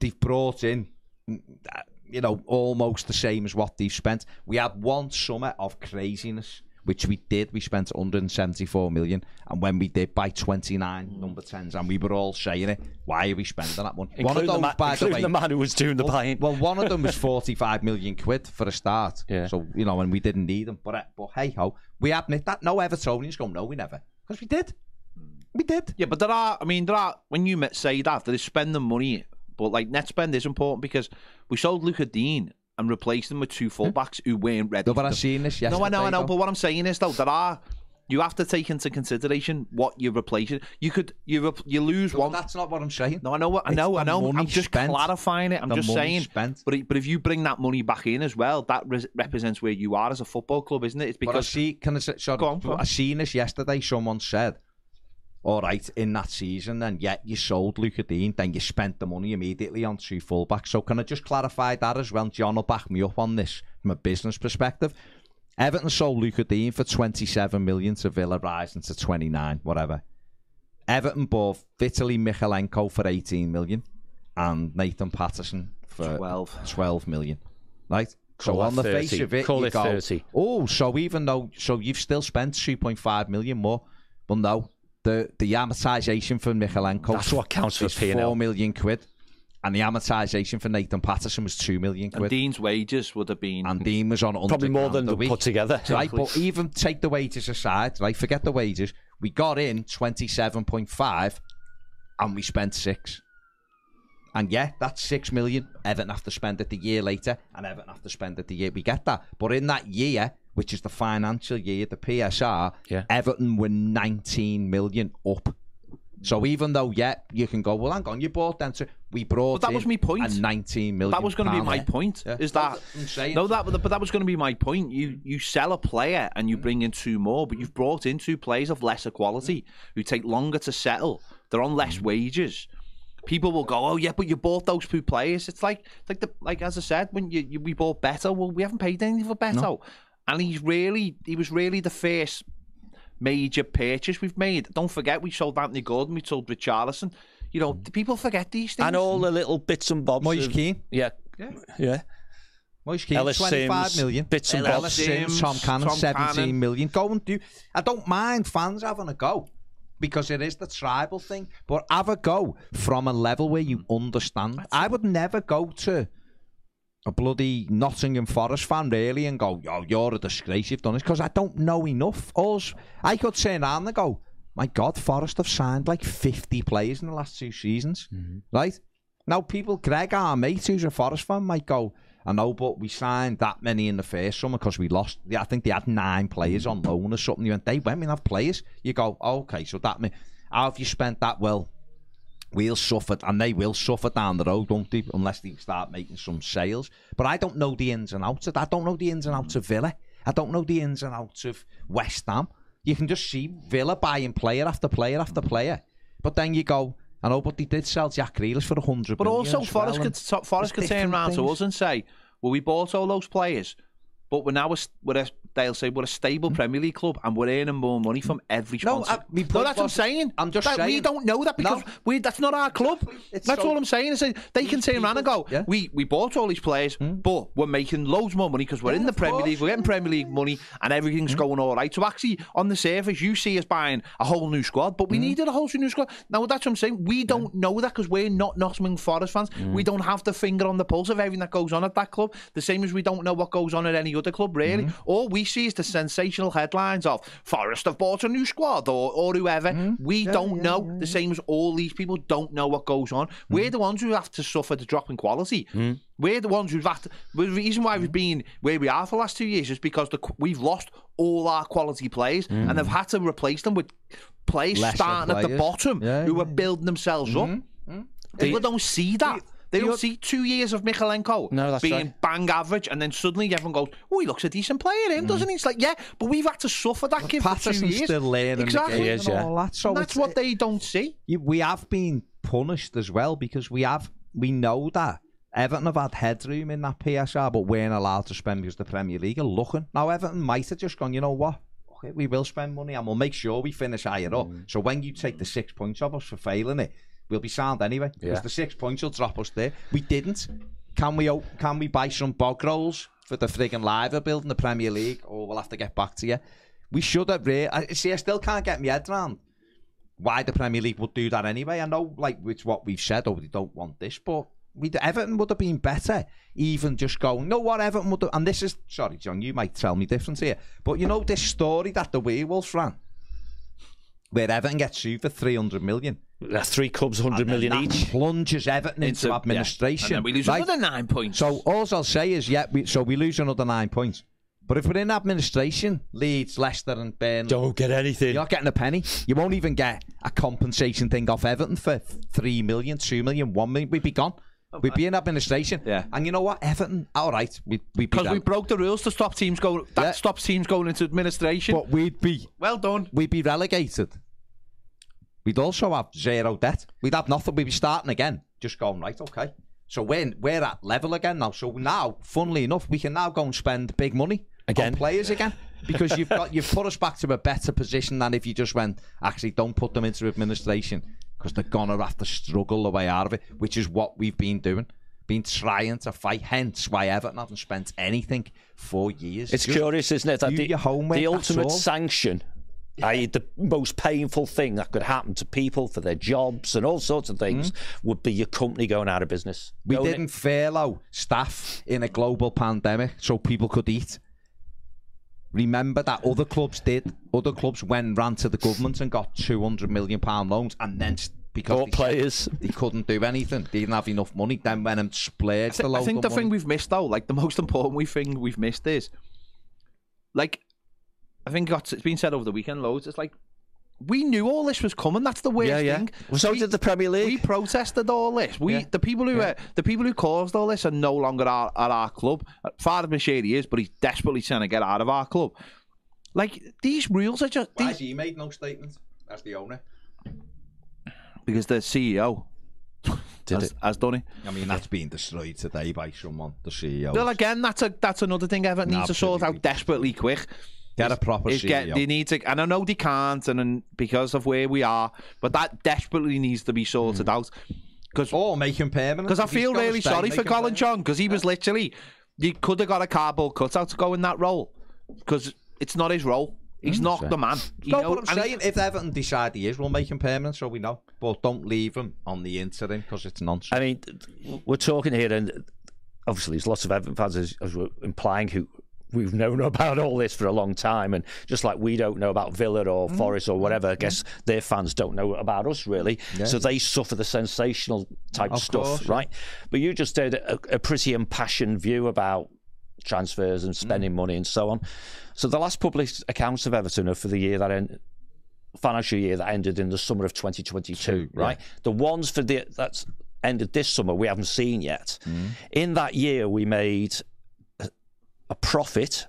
they've brought in, mm, uh, you know, almost the same as what they've spent. We had one summer of craziness, which we did. We spent 174 million, and when we did buy 29 number 10s, and we were all saying it, why are we spending that money? one of Including, those, the, ma- by the including way, the man who was doing the well, buying. well, one of them was *laughs* 45 million quid for a start. Yeah. So, you know, and we didn't need them. But, uh, but hey ho, we admit that. No Evertonians go, no, we never. Because we did. We did. Yeah, but there are. I mean, there are. When you met- say that, they spend the money, but like net spend is important because we sold Lucas Digne and replaced him with two hmm? fullbacks who weren't ready. No, but I the- seen this yesterday. No, I know, I know. though. But what I'm saying is, though, there are. You have to take into consideration what you're replacing. You could you you lose one. that's not what I'm saying. No, I know, what I It's know, I know. I'm just spent. clarifying it. I'm The just saying. spent. But it- but if you bring that money back in as well, that res- represents where you are as a football club, isn't it? It's But I because see, can I say, sorry, Go on, go on. I seen this yesterday. Someone said, all right, in that season, and yet you sold Lucas Digne, then you spent the money immediately on two fullbacks. So can I just clarify that as well? John will back me up on this from a business perspective. Everton sold Lucas Digne for 27 million to Villa, rising to 29, whatever. Everton bought Vitaliy Mykolenko for 18 million and Nathan Patterson for 12. 12 million. Right? So Call it on the face of it, Call you it go, 30. oh, so even though, so you've still spent 2.5 million more, but no, the the amortization for Mykolenko That's what counts for P&L. 4 million quid, and the amortization for Nathan Patterson was 2 million quid. and quid. Digne's wages would have been. And Digne was on Probably more than grand a week. put together. Right, but even take the wages aside, right? Forget the wages. We got in 27.5 and we spent six. And yeah, that's six million. Everton have to spend it the year later, and Everton have to spend it the year. We get that. But in that year, which is the financial year, the PSR, Yeah. Everton were 19 million up. So even though, yeah, you can go, well, hang on, you bought them to, we brought But that in was my point. a 19 million. that was going to be my point. Yeah. Is that no? That but that was going to be my point. You you sell a player and you mm. bring in two more, but you've brought in two players of lesser quality mm. who take longer to settle. They're on less mm. wages. People will go, oh yeah, but you bought those two players. It's like like the like as I said when you, you we bought Beto. Well, we haven't paid anything for Beto, and he's really he was really the first major purchase we've made. Don't forget we sold Anthony Gordon, we sold Richarlison. You know, people forget these things. and all the little bits and bobs. Moise of- Kean. Yeah. Yeah. Moise Kean, Ellis 25 Simms, million. bits and Ellis bobs. Simms, Tom Simms, Cannon, Tom seventeen million. Cannon. Go and do. I don't mind fans having a go because it is the tribal thing, but have a go from a level where you understand. I would never go to a bloody Nottingham Forest fan really and go, "Yo, you're a disgrace. You've done this," because I don't know enough. Us, I could turn around and go, "My God, Forest have signed like fifty players in the last two seasons, mm-hmm. right?" Now, people, Greg, our mate, who's a Forest fan, might go, I know, but we signed that many in the first summer because we lost. Yeah, I think they had nine players mm-hmm. on loan or something. You went, they went, we have players. You go, okay, so that mean, how have you spent that? Well, we'll suffer, and they will suffer down the road, won't they? Unless they start making some sales. But I don't know the ins and outs of that. I don't know the ins and outs of Villa. I don't know the ins and outs of West Ham. You can just see Villa buying player after player after player. But then you go, I know, but they did sell Jack Grealish for a hundred. But also, Forrest well, could Forest could turn around to us and say, "Well, we bought all those players, but we're now a, we're a they'll say we're a stable Premier League club and we're earning more money from every Hmm. No, sponsor." I- no, that's what I'm saying. I'm just That- we don't know that because No. we that's not our club. It's that's so- all I'm saying. Is they can turn around and go, Yeah. Hmm. "We we bought all these players, but we're making loads more money because we're Yeah, in the Premier course, League. We're getting Premier League money and everything's Hmm. going all right." So actually, on the surface, you see us buying a whole new squad, but Hmm. we needed a whole new squad. Now that's what I'm saying. We don't know that because we're not Nottingham Forest fans. Hmm. We don't have the finger on the pulse of everything that goes on at that club. The same as we don't know what goes on at any other club, really. Hmm. All we see is the sensational headlines of Forest have bought a new squad or, or whoever. Hmm. We don't know. The same as all these people don't know what goes on. Hmm. We're the ones who have to suffer the drop in quality. We're the ones who've had to. The reason why Hmm. we've been where we are for the last two years is because the, we've lost all our quality players and they've had to replace them with players Hmm. Lesser starting at the bottom Yeah, who yeah, are building themselves up. Hmm. People don't see that. They don't You're- see two years of Mykolenko No, that's being right. bang average, and then suddenly everyone goes, "Oh, he looks a decent player, him, doesn't he?" It's like, yeah, but we've had to suffer that kid for two Patterson's years. still learning exactly. the game and yeah. all that. So And that's it's- what uh, they don't see. we have been punished as well because we have we know that Everton have had headroom in that PSR, but weren't allowed to spend because the Premier League are looking. Now Everton might have just gone, you know what? Okay, we will spend money and we'll make sure we finish higher up. Mm. So when you take the six points off us for failing it, we'll be sound anyway. Because Yeah. the six points will drop us there. We didn't. Can we can we buy some bog rolls for the frigging live build in the Premier League? Or we'll have to get back to you. We should have. Re- I see. I still can't get my head around why the Premier League would do that anyway. I know, like, it's what we've said. Oh, they don't want this, but we Everton would have been better. Even just going, no, what Everton would have. And this is sorry, John. You might tell me different here, but you know this story that the Werewolves ran, where Everton gets sued for three hundred million. Uh, Three clubs, 100 million That each. plunges Everton into, Into- yeah. administration. And then we lose right? another nine points. So all I'll say is, yeah, we, so we lose another nine points. But if we're in administration, Leeds, Leicester, and Burnley, Don't get anything. you're not getting a penny. You won't even get a compensation thing off Everton for three million, two million, one million. We'd be gone. We'd be in administration. Yeah. And you know what? Everton, all right, we'd, we'd because we broke the rules to stop teams going. That Yeah. stops teams going into administration. But we'd be well done. we'd be relegated. We'd also have zero debt. We'd have nothing. We'd be starting again. Just going, right, okay. So we're, we're at level again now. So now, funnily enough, we can now go and spend big money Again. on players again. Because you've got you've put us back to a better position than if you just went, actually don't put them into administration because they're gonna have to struggle the way out of it, which is what we've been doing. Been trying to fight, hence why Everton haven't spent anything for years. It's Just curious, isn't it? That the, the ultimate sanction, i.e., the most painful thing that could happen to people for their jobs and all sorts of things, would be your company going out of business. Mm. We Going- didn't furlough staff in a global pandemic so people could eat. Remember that other clubs did. Other clubs went ran to the government and got two hundred million pound loans, and then because they, players. they couldn't do anything, they didn't have enough money. Then went and splurged the I think the money. thing we've missed though, like the most important we thing we've missed is, like, I think got it's been said over the weekend loads. It's like we knew all this was coming. That's the worst Yeah, yeah. thing. Well, so We- did the Premier League. We protested all this. We Yeah. the people who uh, the people who caused all this are no longer our, at our club. Farhad Moshiri is, but he's desperately trying to get out of our club. Like these rules are just Why these, has he made no statement as the owner? because the CEO Did has, it? has done it. I mean, that's been destroyed today by someone, the CEO. Well, again, that's a that's another thing Everton needs to sort out desperately quick. Get a proper is get they need to and I know they can't and, and because of where we are, but that desperately needs to be sorted Hmm. out. Because or make him permanent. because I feel really stay, sorry for Colin permanent. Chong because he was literally you could have got a cardboard cutout to go in that role because it's not his role. He's not the man. You No, know, but I'm and he- saying if Everton decide he is, we'll make him permanent so we know. But don't leave him on the interim because it's nonsense. I mean, we're talking here, and obviously there's lots of Everton fans, as, as we're implying, who we've known *laughs* about all this for a long time, and just like we don't know about Villa or Mm. Forest or whatever, I guess their fans don't know about us really. So they suffer the sensational type Of stuff, course, yeah. right? But you just did a, a pretty impassioned view about transfers and Mm. spending money and so on. So the last published accounts of Everton are for the year that end, financial year that ended in the summer of 2022, Two, yeah. right? The ones for the that's ended this summer we haven't seen yet. Mm. In that year, we made a profit.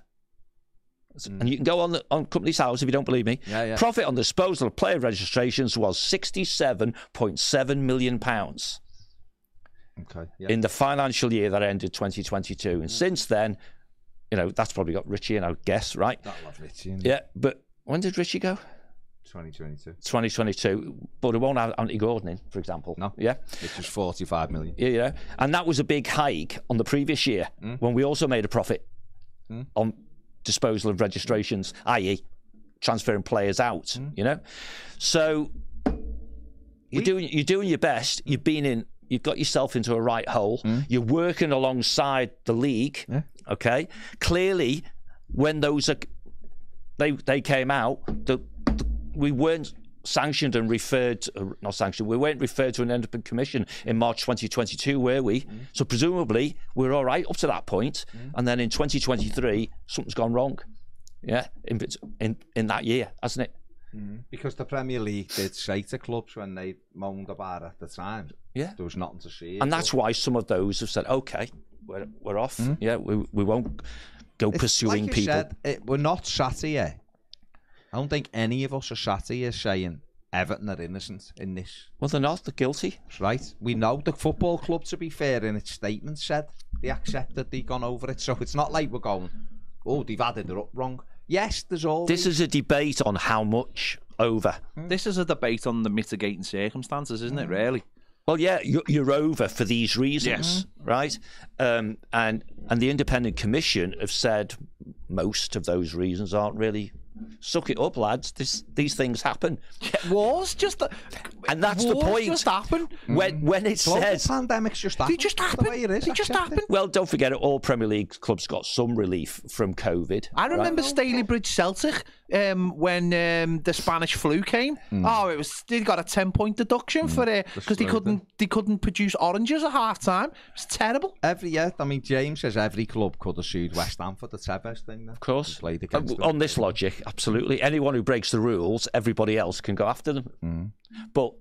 And you can go on the, on Companies House if you don't believe me. Mm. Yeah, yeah. Profit on disposal of player registrations was sixty-seven point seven million pounds okay. Yeah. in the financial year that ended 2022. Mm. And since then, you know that's probably got Richie in, I would guess, right? That'll have Richie Yeah, but when did Richie go? 2022. 2022, but it won't have Anthony Gordon in, for example. No. Yeah. Which was 45 million. Yeah, yeah. And that was a big hike on the previous year when we also made a profit Hmm? on disposal of registrations, i.e., transferring players out. Hmm? You know, so you're doing you're doing your best. You've been in. You've got yourself into a right hole. Hmm? You're working alongside the league. Yeah. Okay. Clearly, when those are they they came out, the, the, we weren't sanctioned and referred, uh, not sanctioned, we weren't referred to an independent commission in March 2022, were we? Mm. So presumably we're all right up to that point. point, and then in 2023 something's gone wrong. Yeah, in, in in that year, hasn't it? Mm. Because the Premier League did say to clubs when they moaned about at the time, Yeah. there was nothing to see. And that's why some of those have said, okay, we're, we're off. Yeah, we, we won't go It's pursuing like you people. Said, it, we're not sat here. I don't think any of us are sat here saying Everton are innocent in this. Well, they're not. They're guilty. Right? We know the football club, to be fair, in its statement said they accepted they'd gone over it. So it's not like we're going, oh, they've added it up wrong. Yes, there's always. This is a debate on how much over. This is a debate on the mitigating circumstances, isn't it? Really? Well, yeah, you're, you're over for these reasons, yes. right? Um, and and the independent commission have said most of those reasons aren't really. Suck it up, lads. This, these things happen, Wars just and that's the point. Just happen. When when it Global says pandemics just happen. They just That's happen. The way it is. They just accept happen. Well, don't forget it. All Premier League clubs got some relief from COVID. I remember Stalybridge Celtic um, when um, the Spanish flu came. Oh, it was they got a ten point deduction for it because they couldn't they couldn't produce oranges at half time. It's terrible. Every year, I mean, James says every club could have sued West Ham for the Tevez thing. Then. Of course. Played Uh, against them. On this logic, absolutely. Anyone who breaks the rules, everybody else can go after them. But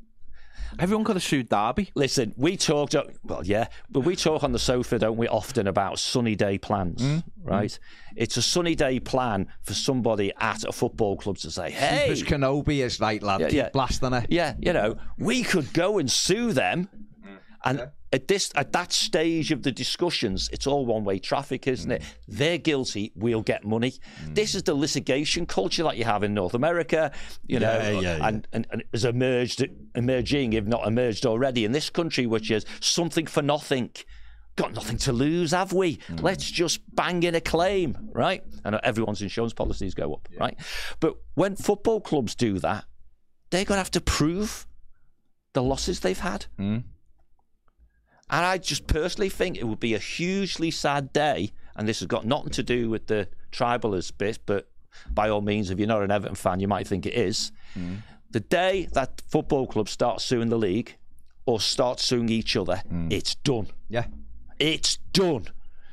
Everyone could have sued Derby. listen, we talked, well, yeah, but we talk on the sofa, don't we, often about sunny day plans, mm, mm. right? It's a sunny day plan for somebody at a football club to say, hey, Because Kenobi is right, lad. Yeah, yeah. blasting it. yeah, you know, we could go and sue them. Mm. And at this, at that stage of the discussions, it's all one-way traffic, isn't it? Mm. They're guilty, we'll get money. Mm. This is the litigation culture that you have in North America, you know, Yeah, yeah, yeah. and, and and has emerged, emerging, if not emerged already, in this country, which is something for nothing. Got nothing to lose, have we? Mm. Let's just bang in a claim, right? And everyone's insurance policies go up, right? But when football clubs do that, they're going to have to prove the losses they've had. And I just personally think it would be a hugely sad day. And this has got nothing to do with the tribalist bit, but by all means, if you're not an Everton fan, you might think it is. Hmm. The day that football clubs start suing the league or start suing each other, hmm. it's done. Yeah. It's done.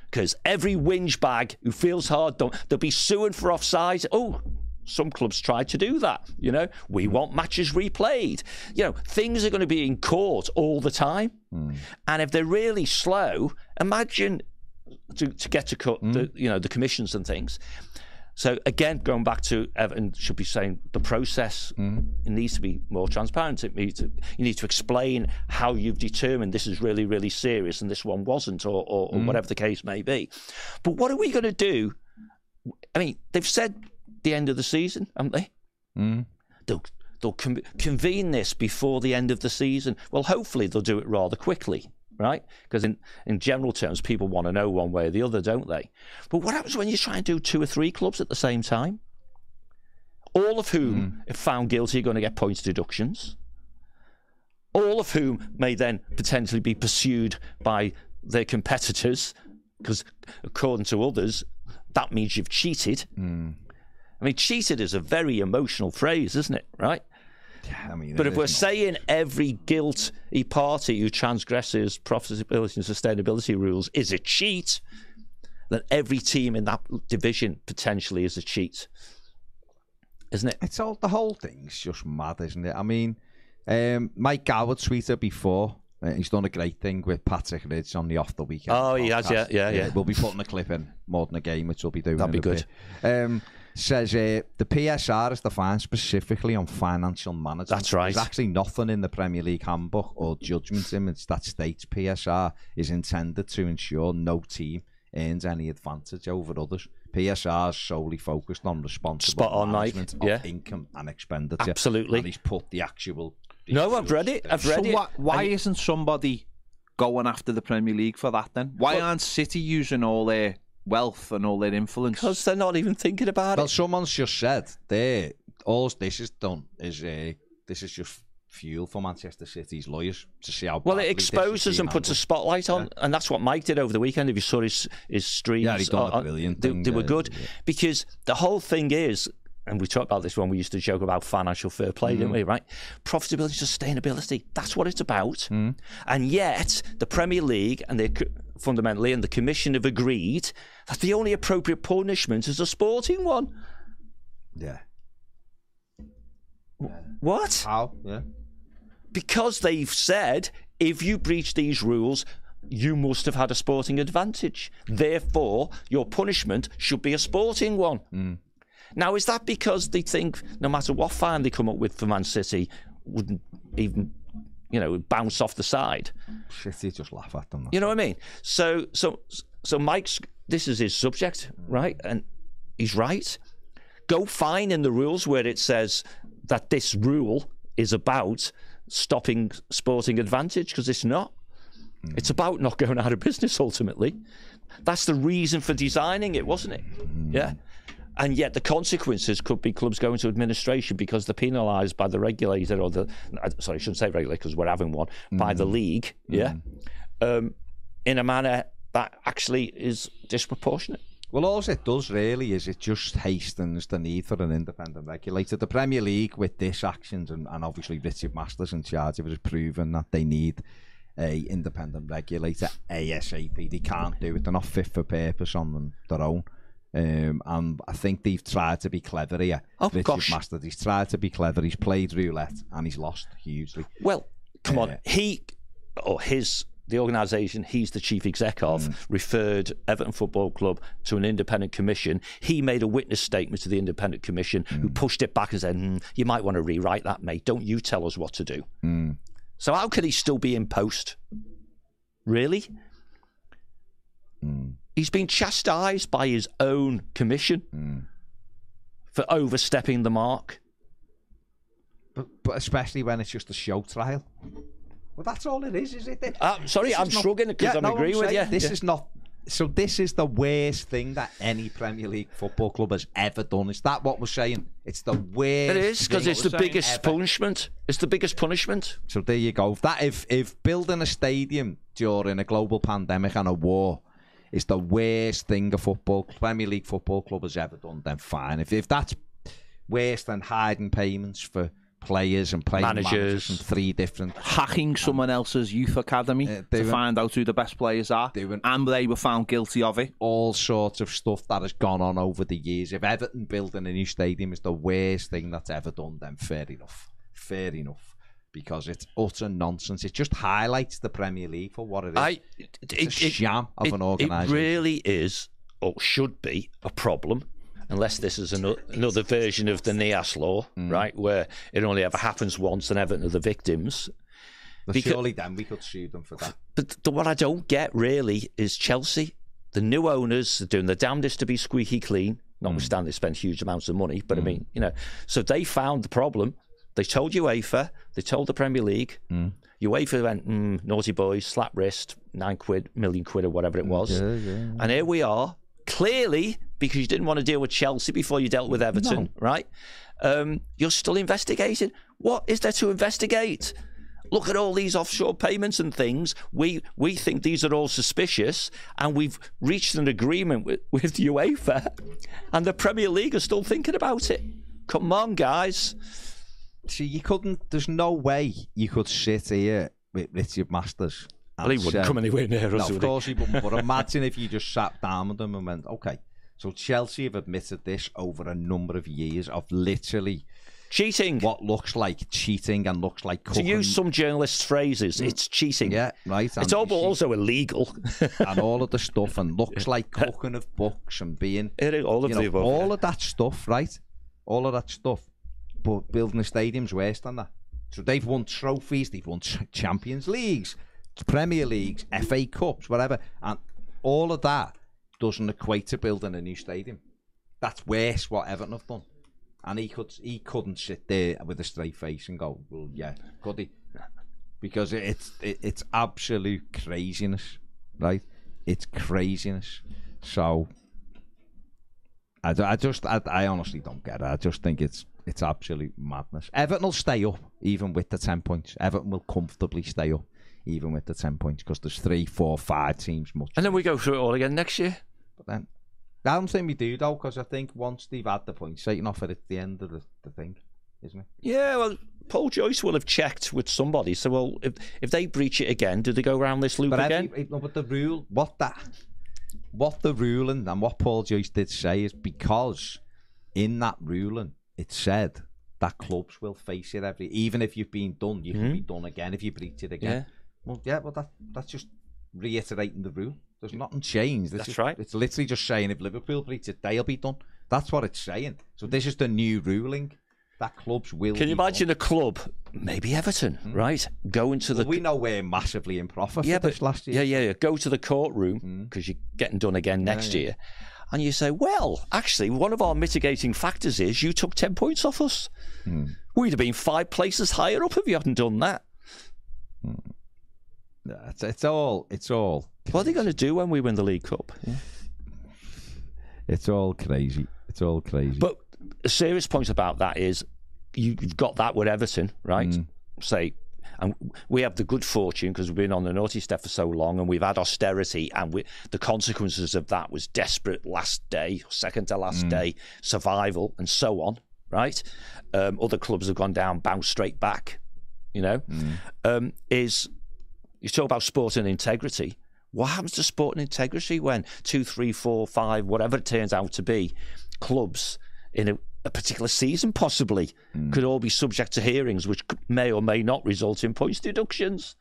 Because every whinge bag who feels hard done, they'll be suing for offside. Oh, some clubs try to do that. You know, we hmm. want matches replayed. You know, things are going to be in court all the time. Hmm. And if they're really slow, imagine to, to get to cut the hmm. you know the commissions and things. So again, going back to Everton, should be saying the process it needs to be more transparent. It needs to, you need to explain how you've determined this is really, really serious and this one wasn't, or, or, or whatever the case may be. But what are we going to do? I mean, they've said the end of the season, haven't they? Hmm. They'll they'll con- convene this before the end of the season. Well, hopefully they'll do it rather quickly, right? Because in, in general terms, people want to know one way or the other, don't they? But what happens when you try and do two or three clubs at the same time? All of whom, hmm. if found guilty, are going to get points deductions. All of whom may then potentially be pursued by their competitors, because according to others, that means you've cheated. Hmm. I mean, cheated is a very emotional phrase, isn't it? Right? Yeah, I mean, But if we're is saying every guilty party who transgresses profitability and sustainability rules is a cheat, then every team in that division potentially is a cheat, isn't it? It's all the whole thing's just mad, isn't it? I mean, um, Mike Goward tweeted before. uh, he's done a great thing with Patrick Ridge on the off the weekend. Oh, he has, yeah, podcast. yeah, yeah. We'll be putting a clip in more than a game, which we'll be doing. That'd be good. Um, says uh, the PSR is defined specifically on financial management. That's right. There's actually nothing in the Premier League handbook or judgment image that states PSR is intended to ensure no team earns any advantage over others. PSR is solely focused on responsible Spot on, Mike. management Yeah. of income and expenditure. Absolutely. And he's put the actual. No, I've read it. I've read So it. why, why And- isn't somebody going after the Premier League for that then? Why aren't City using all their wealth and all their influence? Because they're not even thinking about it. Well, it. someone's just said there. All this is done is uh, this is just fuel for Manchester City's lawyers to see how. Well, it exposes and puts a spotlight on, and that's what Mike did over the weekend. If you saw his his streams, Yeah, he done a brilliant they, thing they were there, good yeah. because the whole thing is, and we talked about this when we used to joke about financial fair play, didn't Mm-hmm. we? Right? Profitability, sustainability. That's what it's about. Mm-hmm. And yet, the Premier League and the fundamentally and the Commission have agreed that the only appropriate punishment is a sporting one. Yeah. What? How? Yeah. Because they've said if you breach these rules, you must have had a sporting advantage. Hmm. Therefore, your punishment should be a sporting one. Hmm. Now, is that because they think no matter what fine they come up with for Man City, wouldn't even, you know, bounce off the side? City just laugh at them. You know what I mean? So, so, so Mike's this is his subject, right? And he's right. Go fine in the rules where it says that this rule is about stopping sporting advantage because it's not. Hmm. It's about not going out of business ultimately. That's the reason for designing it, wasn't it? Hmm. Yeah. And yet the consequences could be clubs going to administration because they're penalised by the regulator or the sorry, I shouldn't say regulator because we're having one by the league. Yeah. Um, in a manner that actually is disproportionate. Well, all it does really is it just hastens the need for an independent regulator. The Premier League, with this actions, and, and obviously Richard Masters in charge of it, has proven that they need a independent regulator ASAP. They can't do it. They're not fit for purpose on them, their own. Um, and I think they've tried to be clever here. Oh, Richard gosh. Masters, he's tried to be clever. He's played roulette and he's lost hugely. Well, come on. Uh, He or his the organisation he's the chief exec of referred Everton Football Club to an independent commission. He made a witness statement to the independent commission who pushed it back and said, "Hmm, "You might want to rewrite that, mate. Don't you tell us what to do." So how could he still be in post? Really? He's been chastised by his own commission for overstepping the mark. But, but especially when it's just a show trial. Well, that's all it is, is it? Uh, sorry, This I'm shrugging because Yeah, I'm no, agreeing with saying you. This Yeah. is not. So this is the worst thing that any Premier League football club has ever done. Is that what we're saying? It's the worst. It is because it's the biggest ever. punishment. It's the biggest punishment. So there you go. If that if if building a stadium during a global pandemic and a war is the worst thing a football Premier League football club has ever done, then fine. If if that's worse than hiding payments for players and playing managers, Managers. from three different hacking someone else's youth academy Uh, to find out who the best players are, Doing- and they were found guilty of it. all sorts of stuff that has gone on over the years. If Everton building a new stadium is the worst thing that's ever done, then fair enough. Fair enough. Because it's utter nonsense. It just highlights the Premier League for what it is. I, it's a sham of an organisation. It really is, or should be, a problem. Unless this is ano- another version of the NIAS law, Mm. right, where it only ever happens once and Everton are the victims. But because- surely then we could sue them for that. But the, what I don't get really is Chelsea. The new owners are doing the damnedest to be squeaky clean, notwithstanding they spend huge amounts of money. But I mean, you know, so they found the problem. They told UEFA, they told the Premier League. UEFA went, mm, naughty boys, slap wrist, nine quid, million quid, or whatever it was. And here we are, clearly, because you didn't want to deal with Chelsea before you dealt with Everton, right? Um, you're still investigating. What is there to investigate? Look at all these offshore payments and things. We we think these are all suspicious, and we've reached an agreement with, *laughs* with UEFA, and the Premier League are still thinking about it. Come on, guys. See, you couldn't, there's no way you could sit here with Richard Masters. Well, he wouldn't come anywhere near us, No, of course he wouldn't. But imagine if you just sat down with them and went, okay, so Chelsea have admitted this over a number of years of literally Cheating. what looks like cheating and looks like To use some journalists' phrases, mm. it's cheating. yeah, right. It's all, see- also illegal. *laughs* and all of the stuff and looks like cooking of books and being all of know, above. all of that stuff, right? All of that stuff. Building the stadium's worse than that. So they've won trophies, they've won Champions Leagues, Premier Leagues, FA Cups, whatever, and all of that doesn't equate to building a new stadium. That's worse what Everton have done. And he could he couldn't sit there with a straight face and go, well, yeah, could he? Because it's it, it's absolute craziness, right? It's craziness. So I, I just, I, I honestly don't get it. I just think it's it's absolute madness. Everton will stay up even with the 10 points. Everton will comfortably stay up even with the 10 points because there's three, four, five teams much. and then we go through it all again next year. But then, I don't think we do though because I think once they've had the points taken off it, it's the end of the, the thing, isn't it? Yeah, well, Paul Joyce will have checked with somebody. So, well, if if they breach it again, do they go around this loop But again? every, no, but the rule, what that, what the ruling and what Paul Joyce did say is because in that ruling it said that clubs will face it every. Even if you've been done, you can be hmm. done again if you breach it again. Yeah. Well, yeah, well that that's just reiterating the rule. There's nothing changed. It's That's just- right. It's literally just saying if Liverpool breach it, they'll be done. That's what it's saying. So this is the new ruling that clubs will. Can you imagine done. a club, maybe Everton, hmm. right, going to the we know we're massively in profit yeah, for this but last year. yeah, yeah, yeah, go to the courtroom hmm. because you're getting done again next year, and you say, well, actually, one of our mitigating factors is you took ten points off us. Hmm. We'd have been five places higher up if you hadn't done that. Hmm. Yeah, It's, it's all. It's all. What are they going to do when we win the League Cup? It's all crazy. It's all crazy. But a serious point about that is you- you've got that with Everton, right? Hmm. Say, and we have the good fortune because we've been on the naughty step for so long, and we've had austerity, and we, the consequences of that was desperate last day, second to last day survival, and so on, right? Um, other clubs have gone down, bounced straight back. You know, um, is you talk about sport and integrity. What happens to sport and integrity when two, three, four, five, whatever it turns out to be, clubs in a, a particular season possibly hmm. could all be subject to hearings, which may or may not result in points deductions.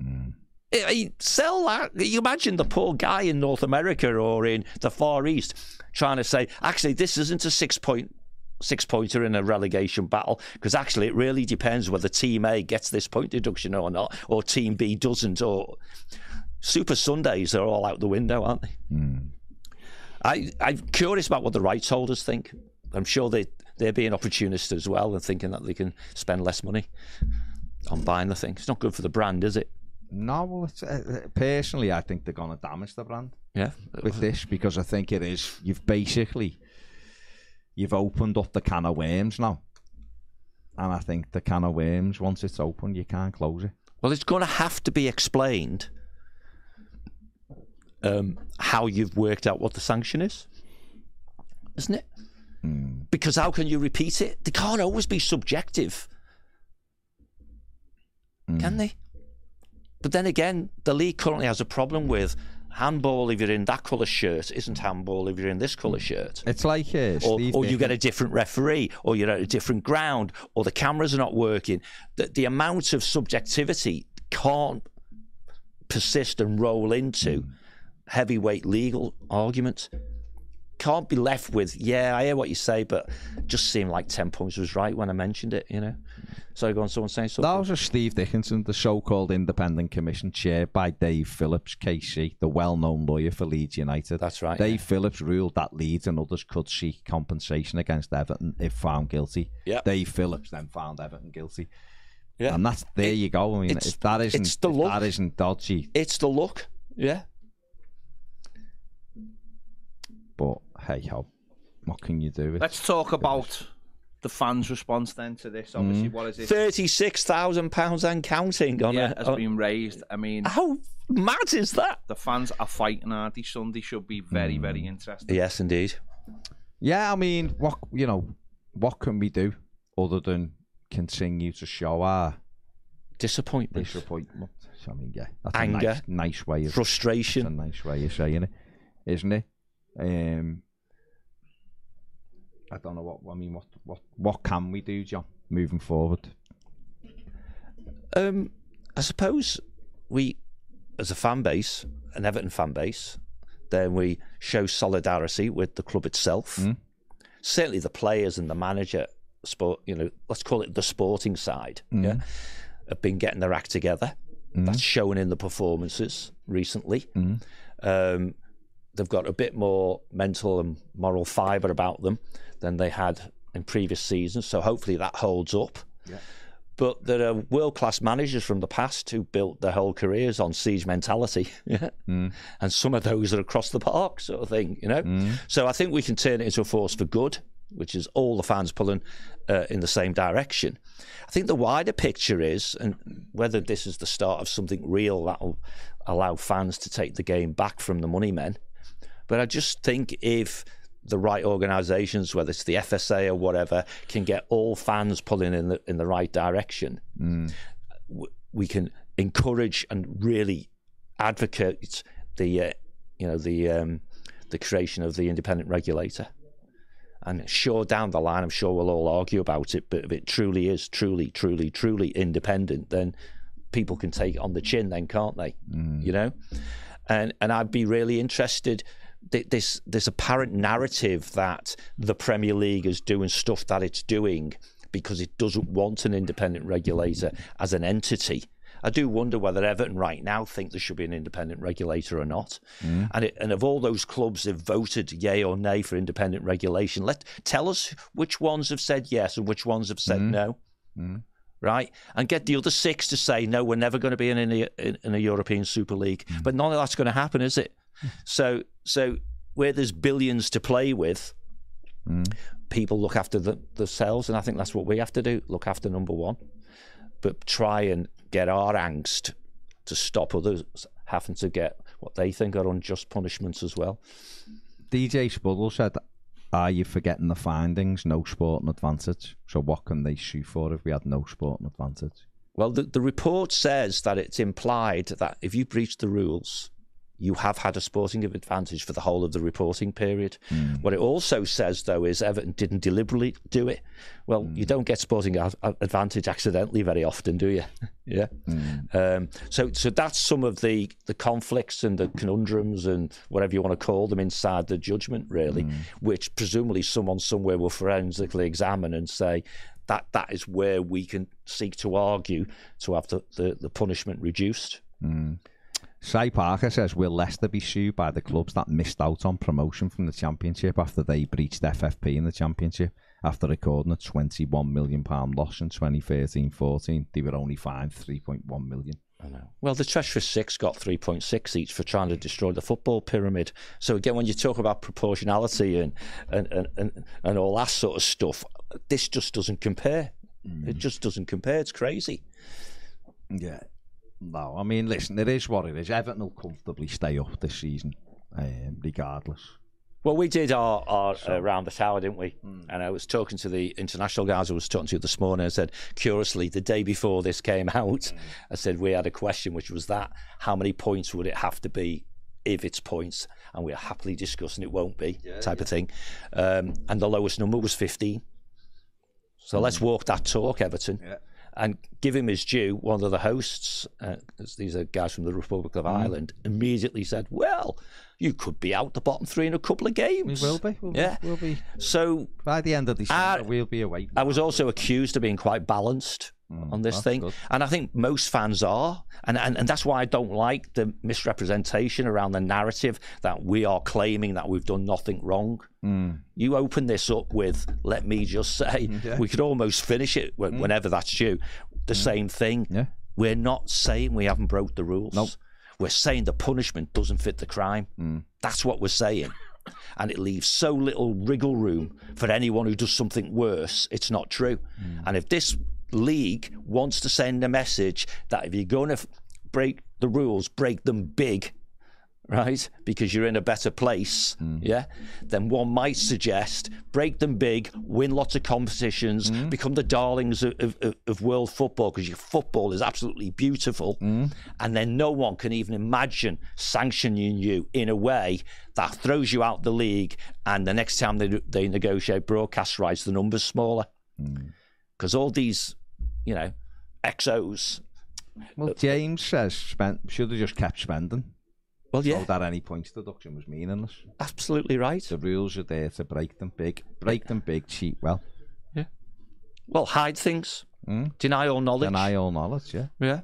Hmm. I- I- sell that. You imagine the poor guy in North America or in the Far East trying to say, actually, this isn't a six point six pointer in a relegation battle because actually it really depends whether team A gets this point deduction or not, or team B doesn't. Or Super Sundays are all out the window, aren't they? Hmm. I, I'm curious about what the rights holders think. I'm sure they they're being opportunists as well and thinking that they can spend less money on buying the thing. It's not good for the brand, is it? no, well, it's, uh, personally, I think they're going to damage the brand. Yeah. with this because I think it is you've basically you've opened up the can of worms now. And I think the can of worms, once it's open, you can't close it. Well, it's going to have to be explained um, how you've worked out what the sanction is, isn't it? Mm. Because how can you repeat it? They can't always be subjective, can mm. they? But then again, the league currently has a problem with handball if you're in that colour shirt isn't handball if you're in this colour shirt. It's like uh, Or, or you get a different referee, or you're at a different ground, or the cameras are not working. The, the amount of subjectivity can't persist and roll into mm. heavyweight legal arguments. Can't be left with, yeah, I hear what you say, but just seemed like 10 points was right when I mentioned it, you know? So go on, someone saying something. That was a Steve Dickinson, the so-called independent commission Chair by Dave Phillips, KC, the well-known lawyer for Leeds United. That's right, Dave yeah. Phillips ruled that Leeds and others could seek compensation against Everton if found guilty. Yeah. Dave Phillips then found Everton guilty. Yeah. And that's there you go. I mean, it's- if that isn't it's the look. that isn't dodgy, It's the look, yeah. but hey ho, what can you do? It's- Let's talk about the fans' response then to this. Obviously, what is it? £36,000 and counting on Yeah, a. has on- been raised. I mean, how mad is that? the fans are fighting hard. This Sunday should be very, very interesting. Yes, indeed. Yeah, I mean, what you know, what can we do other than continue to show our Disappointment, disappointment? I mean, yeah, that's Anger. a nice, nice way of that's a frustration. nice way of saying it, isn't it? Um, I don't know what I mean. What what what can we do, John, moving forward? Um, I suppose we, as a fan base, an Everton fan base, then we show solidarity with the club itself. Certainly, the players and the manager, sport. You know, let's call it the sporting side. Yeah, have been getting their act together. That's shown in the performances recently. Um, they've got a bit more mental and moral fibre about them than they had in previous seasons. So hopefully that holds up. But there are world class managers from the past who built their whole careers on siege mentality. *laughs* Yeah. And some of those are across the park, sort of thing, you know? So I think we can turn it into a force for good, which is all the fans pulling uh, in the same direction. I think the wider picture is, and whether this is the start of something real that will allow fans to take the game back from the money men. But I just think if the right organisations, whether it's the FSA or whatever, can get all fans pulling in the in the right direction, w- we can encourage and really advocate the uh, you know the um, the creation of the independent regulator. And sure, down the line, I'm sure we'll all argue about it. But if it truly is, truly, truly, truly independent, then people can take it on the chin, then can't they? You know, and and I'd be really interested. Th- This this apparent narrative that the Premier League is doing stuff that it's doing because it doesn't want an independent regulator as an entity. I do wonder whether Everton right now think there should be an independent regulator or not. Mm. And it, and of all those clubs that have voted yay or nay for independent regulation, let tell us which ones have said yes and which ones have said mm. no. Mm. Right, and get the other six to say no. We're never going to be in, a in, in a European Super League, but none of that's going to happen, is it? So, so where there's billions to play with, mm. people look after the, themselves, and I think that's what we have to do: look after number one, but try and get our angst to stop others having to get what they think are unjust punishments as well. DJ Spuddle said, Are you forgetting the findings? No sport sporting advantage. So what can they sue for if we had no sport sporting advantage? Well, the, the report says that it's implied that if you breach the rules, you have had a sporting advantage for the whole of the reporting period. Hmm. What it also says, though, is Everton didn't deliberately do it. Well, you hmm. don't get sporting advantage accidentally very often, do you? *laughs* yeah. Hmm. Um, so, so that's some of the the conflicts and the conundrums and whatever you want to call them inside the judgment, really, which presumably someone somewhere will forensically examine and say. That, that is where we can seek to argue to have the, the, the punishment reduced. Cy Parker says, Will Leicester be sued by the clubs that missed out on promotion from the Championship after they breached FFP in the Championship? After recording a £21 million loss in 2013 14, they were only fined £3.1 million. I know. Well, the Treacherous Six got 3.6 each for trying to destroy the football pyramid. So again, when you talk about proportionality and and, and, and, and all that sort of stuff, this just doesn't compare. It mm. just doesn't compare. It's crazy. Yeah. No, I mean, listen, it is what it is. Everton will comfortably stay up this season, um, regardless. Well, we did our, our uh, round the tower, didn't we? And I was talking to the international guys I was talking to this morning. I said, curiously, the day before this came *laughs* out, I said we had a question, which was that: how many points would it have to be if it's points? And we're happily discussing it won't be type of thing. Um, and the lowest number was 15. So let's walk that talk, Everton. And give him his due. One of the hosts, uh, these are guys from the Republic of Ireland, immediately said, "Well, you could be out the bottom three in a couple of games." We will be. We'll Yeah. Be, we'll be. So By the end of December, Uh, we'll be away. I was also accused of being quite balanced Mm, on this thing, good. and I think most fans are, and, and and that's why I don't like the misrepresentation around the narrative that we are claiming that we've done nothing wrong. Mm. You open this up with, let me just say, *laughs* we could almost finish it wh- mm. whenever that's due. The same thing. Yeah. We're not saying we haven't broke the rules. Nope. We're saying the punishment doesn't fit the crime. That's what we're saying. And it leaves so little wriggle room for anyone who does something worse. It's not true. And if this league wants to send a message that if you're going to break the rules, break them big, right? Because you're in a better place, mm. yeah? Then one might suggest break them big, win lots of competitions, mm. become the darlings of, of, of- world football because your football is absolutely beautiful. Mm. And then no one can even imagine sanctioning you in a way that throws you out the league. And the next time they, they negotiate broadcast rights, the number's smaller. Because all these, you know, exos. Well, uh, James says spent should have just kept spending. Well, yeah, So that any points deduction was meaningless. absolutely right. The rules are there to break them big. Break them big, cheat well. Yeah. Well, hide things, hmm? deny all knowledge. Deny all knowledge, yeah. Yeah.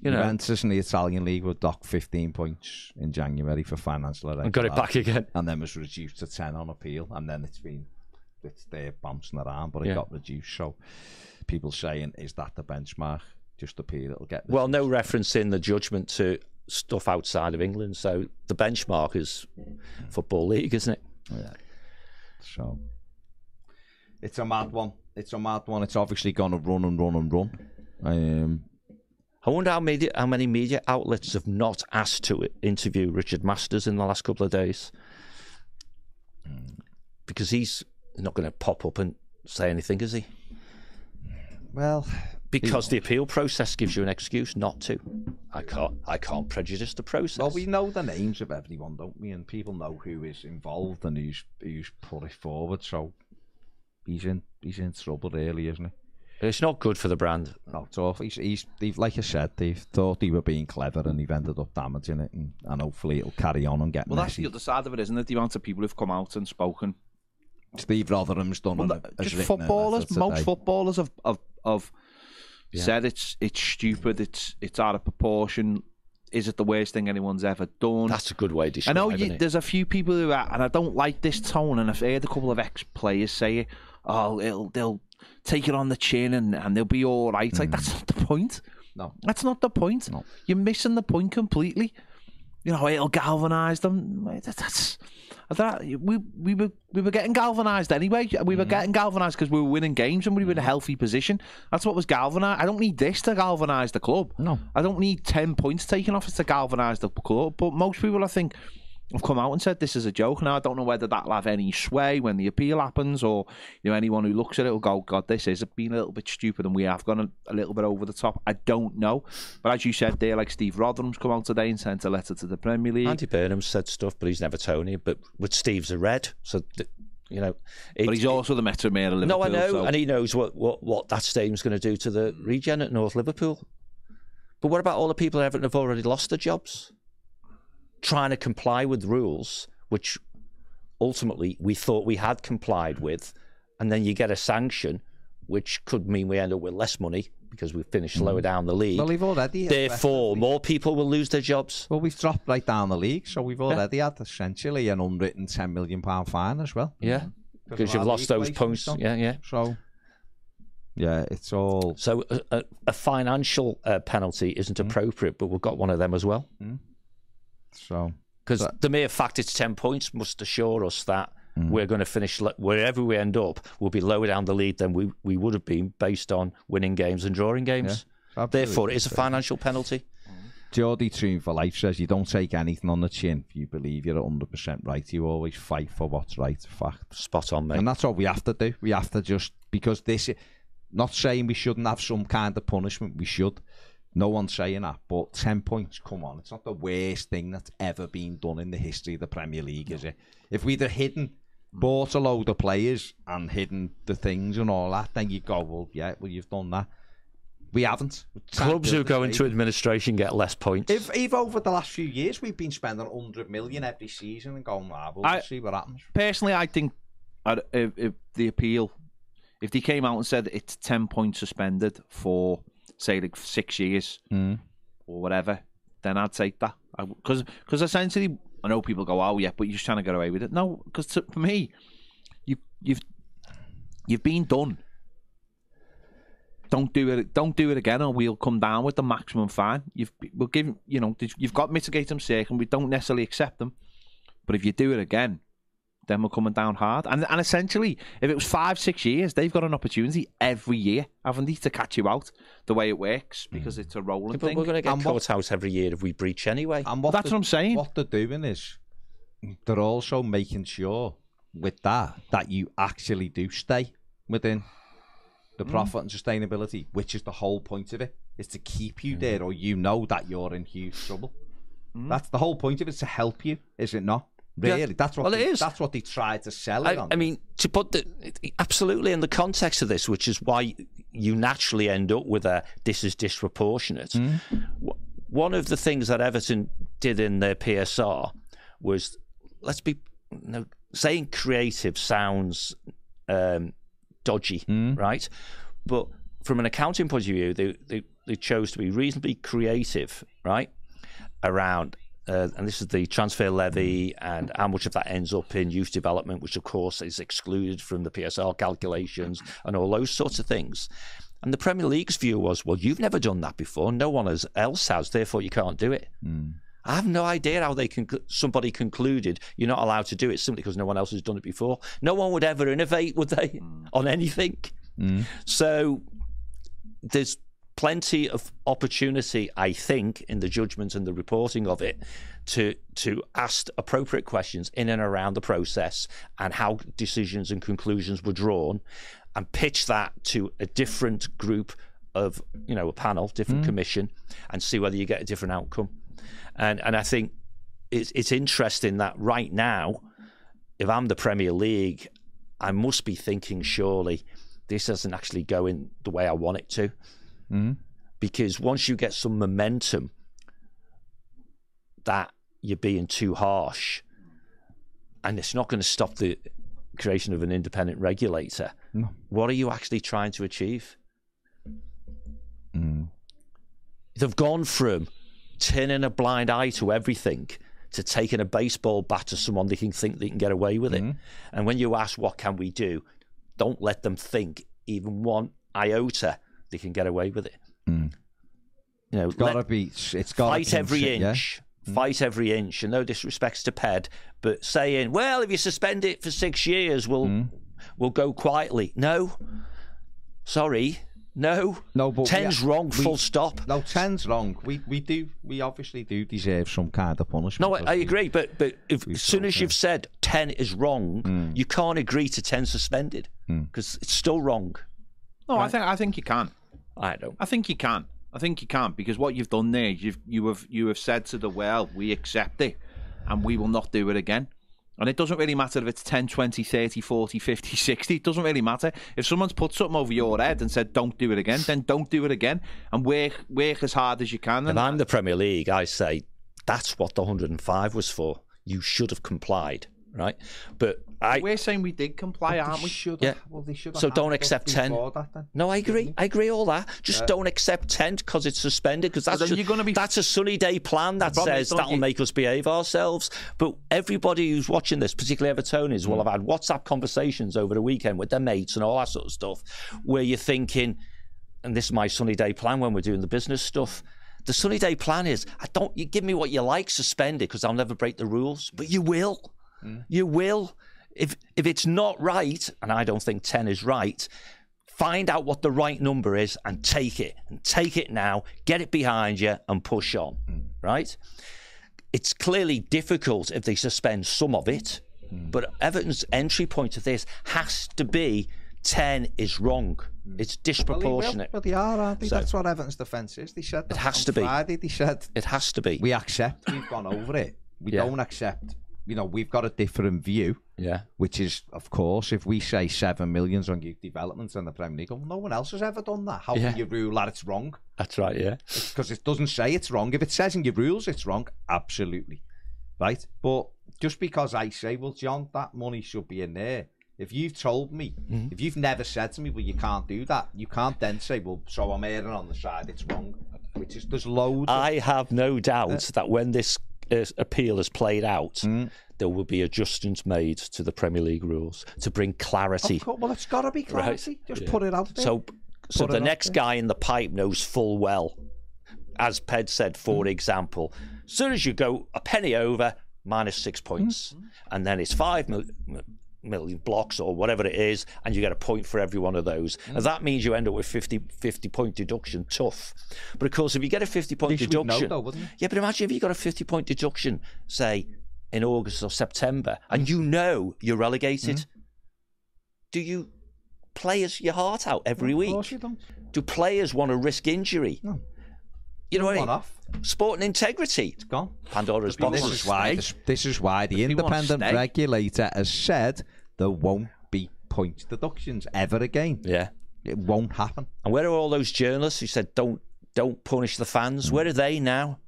You know, Juventus in the Italian league were docked 15 points in January for financial and got it back again. and then was reduced to 10 on appeal and then it's been it's there bouncing around but it Yeah. got reduced so people saying is that the benchmark just appeal it'll get Well, no reference in the judgment to stuff outside of England. So the benchmark is Football League, isn't it? Yeah. So it's a mad one it's a mad one it's obviously going to run and run and run um, I wonder how, media, how many media outlets have not asked to interview Richard Masters in the last couple of days. Because he's not going to pop up and say anything, is he? Well because the appeal process gives you an excuse not to. I can't. I can't prejudice the process. Well, we know the names of everyone, don't we? And people know who is involved and who's who's put it forward. So he's in he's in trouble, really, isn't he? it's not good for the brand. No, it's awful. He's, he's they've, like I said, they've thought they were being clever and they've ended up damaging it, and, and hopefully it'll carry on and get Well, that's the other side of it, isn't it? The amount of people who've come out and spoken. Steve Rotheram's done Well, an, just footballers, most footballers have have, have Yeah. said it's it's stupid, it's it's out of proportion. Is it the worst thing anyone's ever done? That's a good way to. I know you, there's a few people who are, and I don't like this tone. And I've heard a couple of ex-players say, "Oh, it'll, they'll take it on the chin and, and they'll be all right." Like mm. that's not the point. No. That's not the point. No. You're missing the point completely. You know, it'll galvanise them. That- That's that ah, we we were we were getting galvanised anyway. We were mm-hmm. getting galvanised because we were winning games and we were in a mm-hmm. healthy position. That's what was galvanised. I don't need this to galvanise the club. No. I don't need ten points taken off us to galvanise the club. But most people, I think, have come out and said this is a joke. Now I don't know whether that'll have any sway when the appeal happens, or you know anyone who looks at it will go, "God, this is being a little bit stupid," and we have gone a, a little bit over the top. I don't know, but as you said there, like Steve Rotheram's come out today and sent a letter to the Premier League. Andy Burnham said stuff, but he's never Tony. But with Steve's a red, so th- you know. but it- he's also the Metro Mayor of Liverpool. No, I know, so- and he knows what, what, what that stadium's going to do to the regen at North Liverpool. But what about all the people at Everton who've already lost their jobs? Trying to comply with rules, which ultimately we thought we had complied with, and then you get a sanction, which could mean we end up with less money because we've finished mm-hmm. lower down the league. Well, we've already. Therefore, more people will lose their jobs. Well, we've dropped right down the league, so we've already had essentially an unwritten ten million pound fine as well. Yeah, mm-hmm. because you've lost those points. Yeah, yeah. So, yeah, it's all. So a, a, financial uh, penalty isn't mm-hmm. appropriate, but we've got one of them as well. So Because the mere fact it's 10 points must assure us that Mm. we're going to finish, wherever we end up, we'll be lower down the lead than we, we would have been based on winning games and drawing games. absolutely. Therefore, it is a financial penalty. Geordie Tune for Life says you don't take anything on the chin if you believe you're 100% right. You always fight for what's right. Fact. Spot on, mate. And that's what we have to do. We have to just, because this, is not saying we shouldn't have some kind of punishment, we should. No one's saying that, but 10 points, come on. It's not the worst thing that's ever been done in the history of the Premier League, is it? If we'd have hidden, bought a load of players and hidden the things and all that, then you go, well, yeah, well, you've done that. We haven't. Clubs who go into administration get less points. If, if over the last few years we've been spending 100 million every season and going, ah, we'll I- see what happens. personally, I think if, if the appeal, if they came out and said it's ten points suspended for say like six years Mm. or whatever, then I'd take that. Because because essentially, I know people go, "Oh yeah," but you're just trying to get away with it. No, because for me, you you've you've been done. Don't do it. Don't do it again, or we'll come down with the maximum fine. You've we'll give you know you've got mitigate them second. We don't necessarily accept them, but if you do it again, then we're coming down hard. And and essentially, if it was five six years, they've got an opportunity every year, haven't they, to catch you out the way it works because it's a rolling but thing. we're going to get And what- caught out every year if we breach anyway. And what That's the- what I'm saying. What they're doing is they're also making sure with that that you actually do stay within the Mm. profit and sustainability, which is the whole point of it, is to keep Mm. you there or you know that you're in huge trouble. Mm. That's the whole point of it, is to help you, is it not? Yeah. Really, that's what Well, they, is. That's what they try to sell it I, on. I mean, to put the absolutely in the context of this, which is why you naturally end up with a this is disproportionate. W- One of the things that Everton did in their PSR was let's be you know, saying creative sounds um, dodgy, right? But from an accounting point of view, they, they, they chose to be reasonably creative, right? Around, uh, and this is the transfer levy hmm. and how much of that ends up in youth development, which of course is excluded from the PSR calculations and all those sorts of things. And the Premier League's view was, well, you've never done that before. No one else has, therefore you can't do it. Hmm. I have no idea how they can. Somebody concluded you're not allowed to do it simply because no one else has done it before. No one would ever innovate, would they, hmm. *laughs* on anything? So there's plenty of opportunity, I think, in the judgment and the reporting of it, to to ask appropriate questions in and around the process and how decisions and conclusions were drawn, and pitch that to a different group of you know a panel, different hmm. commission, and see whether you get a different outcome. And and I think it's it's interesting that right now, if I'm the Premier League, I must be thinking surely this isn't actually going the way I want it to, Mm-hmm. because once you get some momentum, that you're being too harsh, and it's not going to stop the creation of an independent regulator. What are you actually trying to achieve? Mm. They've gone from turning a blind eye to everything to taking a baseball bat to someone they can think they can get away with it. Mm-hmm. And when you ask what can we do, don't let them think even one iota they can get away with it. Hmm. You know, It's gotta let- be. It's got fight every inch. Hmm. Fight every inch, and no disrespects to Ped, but saying, "Well, if you suspend it for six years, we'll hmm. we'll go quietly." No, sorry, no, No, but we- ten's wrong. we- full stop. No, ten's wrong. We we do. We obviously do deserve some kind of punishment. No, I, I because we- agree, but but if, as soon as you've said ten is wrong, you can't agree to ten suspended because it's still wrong. No, I think I think you can. I don't. I think you can. I think you can because what you've done there, you've you have you have said to the world, we accept it, and we will not do it again. And it doesn't really matter if it's 10, 20, 30, 40, 50, *laughs* 60. It doesn't really matter. If someone's put something over your head and said, don't do it again, then don't do it again. And work, work as hard as you can. If And I'm the Premier League, I say that's what the 105 was for. You should have complied, right? But I we're saying we did comply, aren't we? Should Yeah. Well, they should. So don't accept 10. that. No, I agree. I agree all that. Just don't accept ten because it's suspended. Because that's then ju- you're be- that's a sunny day plan that says that'll you- make us behave ourselves. But everybody who's watching this, particularly Evertonians, will mm. have had WhatsApp conversations over the weekend with their mates and all that sort of stuff, where you're thinking, and this is my sunny day plan when we're doing the business stuff. The sunny day plan is, I don't. You give me what you like, suspend it because I'll never break the rules. But you will. Mm. You will. If if it's not right, and I don't think ten is right, find out what the right number is and take it and take it now get it behind you and push on mm. right it's clearly difficult if they suspend some of it mm. but everton's entry point to this has to be 10 is wrong mm. it's disproportionate Well, they are, aren't they? So- That's what Everton's defence is. They said that has on to be. Friday. They said it has to be we accept. We've gone over it. We Yeah. don't accept. You know, we've got a different view. Yeah Which is, of course, if we say seven millions on youth development in the Premier League, well, no one else has ever done that. How Yeah. can you rule that it's wrong? that's right yeah Because it doesn't say it's wrong. If it says in your rules it's wrong, absolutely. Right? But just because I say, well, John, that money should be in there. If you've told me, Mm-hmm. if you've never said to me, well, you can't do that, you can't then say, well, so I'm erring on the side it's wrong. Which is, there's loads. of- i have no doubt that when this uh, appeal is played out there will be adjustments made to the premier league rules to bring clarity Of course, well, it's got to be clarity. Just Yeah. put it out there. So, so Put the next guy in the pipe knows full well, as Ped said, for Mm. example, as soon as you go a penny over, minus six points, Mm. and then it's five mil- million blocks or whatever it is, and you get a point for every one of those. Mm. And that means you end up with 50, 50 point deduction. Tough, but of course, if you get a fifty point least we'd know, deduction, though, yeah, but imagine if you got a fifty point deduction, say in August or September, and you know you're relegated. Mm. Do you play as your heart out every Of week? you don't. Do players want to risk injury? No. You know what I mean? off. Sport and integrity. It's gone. Pandora's box. This is why. This, this is why the people independent regulator has said there won't be point deductions ever again. Yeah. It won't happen. And where are all those journalists who said don't don't punish the fans? Where are they now?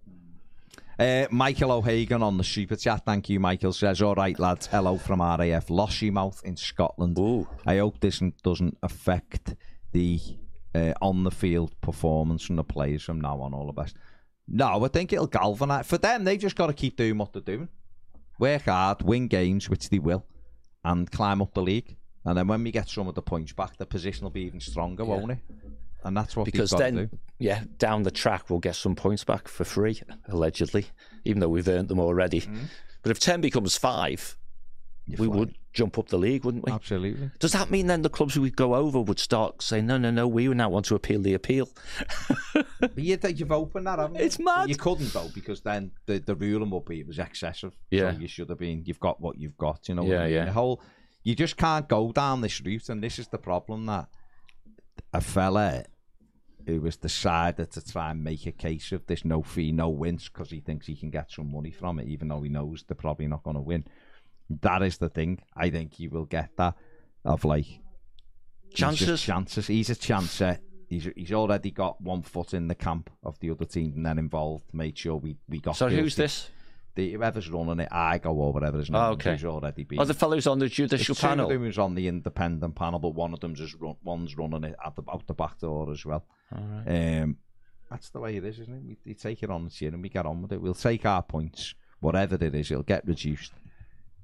Uh, Michael O'Hagan on the super chat. Thank you, Michael. Says, "All right, lads. Hello from RAF Lossiemouth in Scotland. Ooh. I hope this doesn't affect the uh, on the field performance from the players from now on. All the best. No, I think it'll galvanise for them. They've just got to keep doing what they're doing. Work hard, win games, which they will, and climb up the league. And then when we get some of the points back, the position will be even stronger, won't it? And that's what Because then, yeah, down the track we'll get some points back for free, allegedly, even though we've earned them already. Mm-hmm. But if ten becomes five, we would jump up the league, wouldn't we? Absolutely. Does that mean then the clubs we go over would start saying, no, no, no, we now want to appeal the appeal? But you, you've opened that, haven't you? It's mad. You couldn't though because then the the ruling would be it was excessive. Yeah. So you should have been. You've got what you've got. You know. Yeah, yeah. The whole. You just can't go down this route, and this is the problem that a fella who has decided to try and make a case of this no fee, no wins because he thinks he can get some money from it, even though he knows they're probably not going to win. That is the thing. I think he will get that of like he's just Chances? chances. He's a chancer. He's he's already got one foot in the camp of the other team and then involved. Made sure we we got. So who's this? The, whoever's running it, Igo or whatever his name Oh, is, okay. already been. Oh, the fellows on the judicial It's two of them who's on the independent panel, but one of them's is run, one's running it at the, out the back door as well. Um, that's the way it is, isn't it? We, we take it on the chin and we get on with it. We'll take our points, whatever it is, it'll get reduced,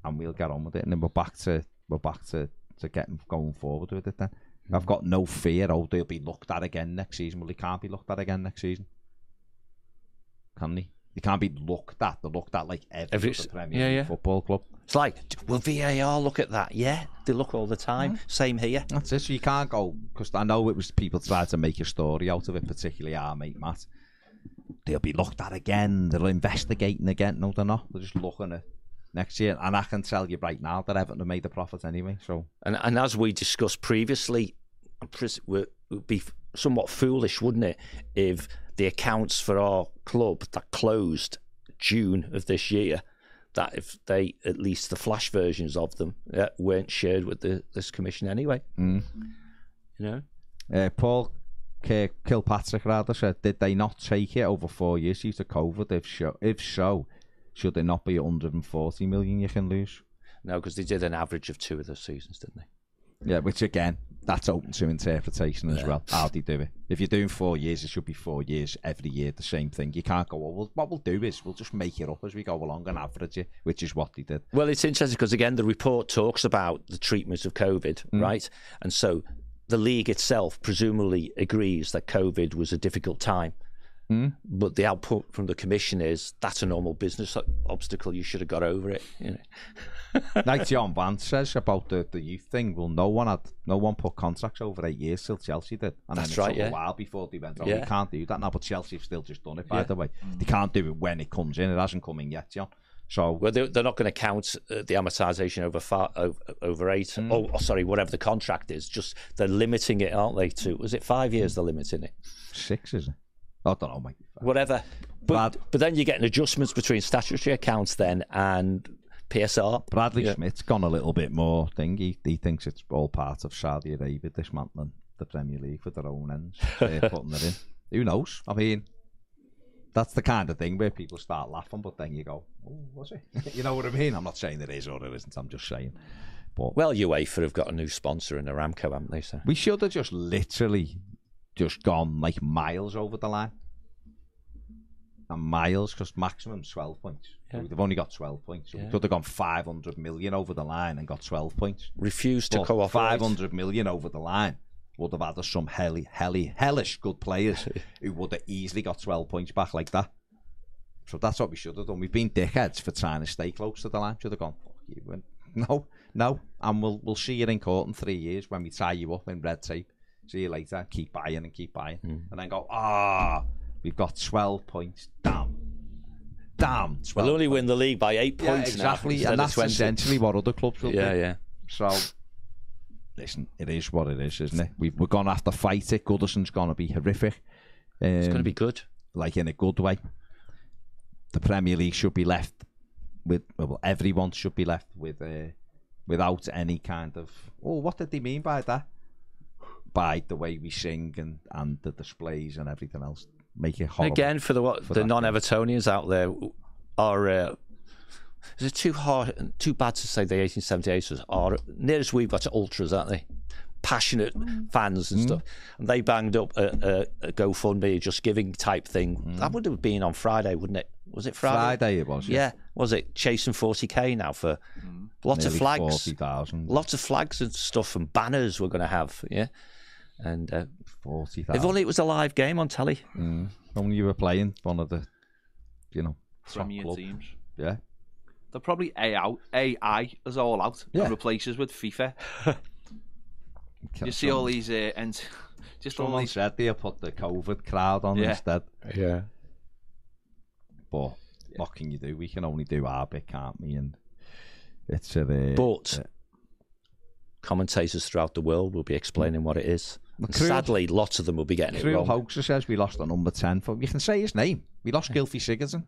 and we'll get on with it. And then we're back to we're back to to getting going forward with it. Then I've got no fear. Oh, they'll be looked at again next season. Well, they can't be looked at again next season, can they? They can't be looked at. They're looked at like every, Every other Premier yeah, League yeah. football club. It's like, will VAR look at that? Yeah, they look all the time. Mm-hmm. Same here. That's it. So you can't go because I know it was people tried to make a story out of it, particularly our mate Matt. They'll be looked at again. They're investigating again. No, they're not. They're just looking at next year. And I can tell you right now that Everton have made a profit anyway. So And, and as we discussed previously, it would be somewhat foolish, wouldn't it, if the accounts for our club that closed June of this year, that if they, at least the flash versions of them, uh, weren't shared with the, this commission anyway. Mm. You know? uh, Paul K- Kilpatrick rather said, did they not take it over four years due to COVID? If so, if so, should there not be 140 million you can lose? No, because they did an average of two of the seasons, didn't they? Yeah, which again, that's open to interpretation as Yeah. well. How do you do it? If you're doing four years, it should be four years every year, the same thing. You can't go, well, we'll what we'll do is we'll just make it up as we go along and average it, which is what they did. Well, it's interesting because again, the report talks about the treatment of COVID, mm. right? And so the league itself presumably agrees that COVID was a difficult time. Mm. But the output from the commission is that's a normal business obstacle. You should have got over it. You know? Like John Vance says about the, the youth thing, well, no one had, no one put contracts over eight years till Chelsea did. And That's then it right, took yeah. a while before they went, oh, Yeah. we can't do that now, but Chelsea have still just done it, by Yeah. the way. They can't do it when it comes in. It hasn't come in yet, John. So, Well, they're, they're not going to count uh, the amortization over far, over, over eight. Oh, oh, sorry, whatever the contract is. Just they're limiting it, aren't they? To was it five years? They're limiting it. six, is it? I don't know, mate. Whatever. But Brad- but then you're getting adjustments between statutory accounts then and PSR. Bradley Yeah. Schmidt's gone a little bit more thing. He, he thinks it's all part of Saudi Arabia dismantling the Premier League for their own ends. They're *laughs* putting it in. Who knows? I mean, that's the kind of thing where people start laughing, but then you go, oh, was it? *laughs* you know what I mean? I'm not saying it is or it isn't. I'm just saying. But Well, UEFA have got a new sponsor in Aramco, haven't they? So we should have just literally just gone like miles over the line. And miles, because maximum 12 points. So They've only got 12 points. So we Yeah. could have gone 500 million over the line and got 12 points. Refused to But cooperate. 500 million over the line would have had us some helly, helly, hellish good players *laughs* who would have easily got 12 points back like that. So that's what we should have done. We've been dickheads for trying to stay close to the line. Should have gone, fuck you. And *laughs* no, no. And we'll, we'll see you in court in three years when we tie you up in red tape. See you later. Keep buying and keep buying. Hmm. And then go, ah, we've got 12 points. Damn. Damn. 12 We'll only points. win the league by eight Yeah, points exactly. And that's 20. essentially what other clubs will Yeah, do. yeah. Yeah. So, listen, it is what it is, isn't it? We, we're going to have to fight it. Goodison's going to be horrific. Um, It's going to be good. like in a good way. The Premier League should be left with well, everyone should be left with uh, without any kind of oh, what did they mean by that? By the way we sing and and the displays and everything else, make it horrible. Again, for the what for the non-Evertonians out there are. Uh, is it too hard, too bad to say the 1878ers are nearest we've got to ultras, aren't they? Passionate mm. fans and mm. stuff, and they banged up a, a, a GoFundMe, just giving type thing. Mm. That would have been on Friday, wouldn't it? Was it Friday? Friday it was. Yeah, was it chasing 40k now for lots of flags, 40,000. lots of flags and stuff and banners we're going to have, yeah. And uh, 40,000. if only it was a live game on telly. Mm. Only you were playing one of the, you know, top Premier club. teams. Yeah. They're probably AI, AI is all out Yeah. and replaces with FIFA. *laughs* You see all these, uh, and just all Someone these. said they put the COVID crowd on Yeah. instead. Yeah. But what can you do? We can only do our bit, can't we? And it's a uh, But uh, commentators throughout the world will be explaining what it is, Cruel- Sadly, lots of them will be getting it Cruel wrong. Hoaxer says we lost our number 10. For, you can say his name. We lost Gylfi Sigurdsson.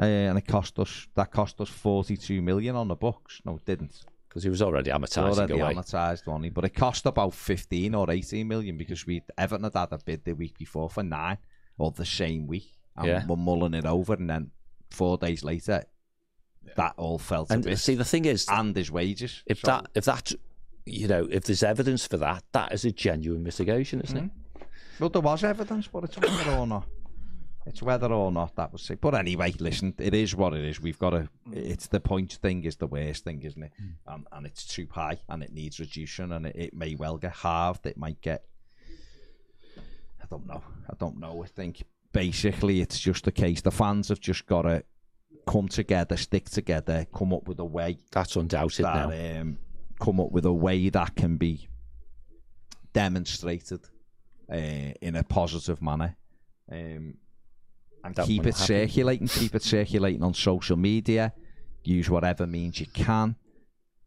Uh, and it cost us that cost us 42 million on the books. No, it didn't. because he was already It's amortising already away. amortised money, but it cost about 15 or 18 million because we Everton had had a bid the week before for nine or the same week. And Yeah. we're mulling it over, and then four days later, that all fell to And bits. see, the thing is, and his wages. if So- that, if that, you know, if there's evidence for that, that is a genuine mitigation, isn't it? Well, there was evidence, but it's whether or not. It's whether or not that was safe. But anyway, listen, it is what it is. We've got to. It's the point thing is the worst thing, isn't it? And, and it's too high, and it needs reduction, and it, it may well get halved. It might get. I don't know. I don't know. I think basically it's just the case. The fans have just got to come together, stick together, come up with a way That's undoubted now. that um, come up with a way that can be demonstrated uh, in a positive manner um, and That keep it happen. circulating keep it circulating on social media use whatever means you can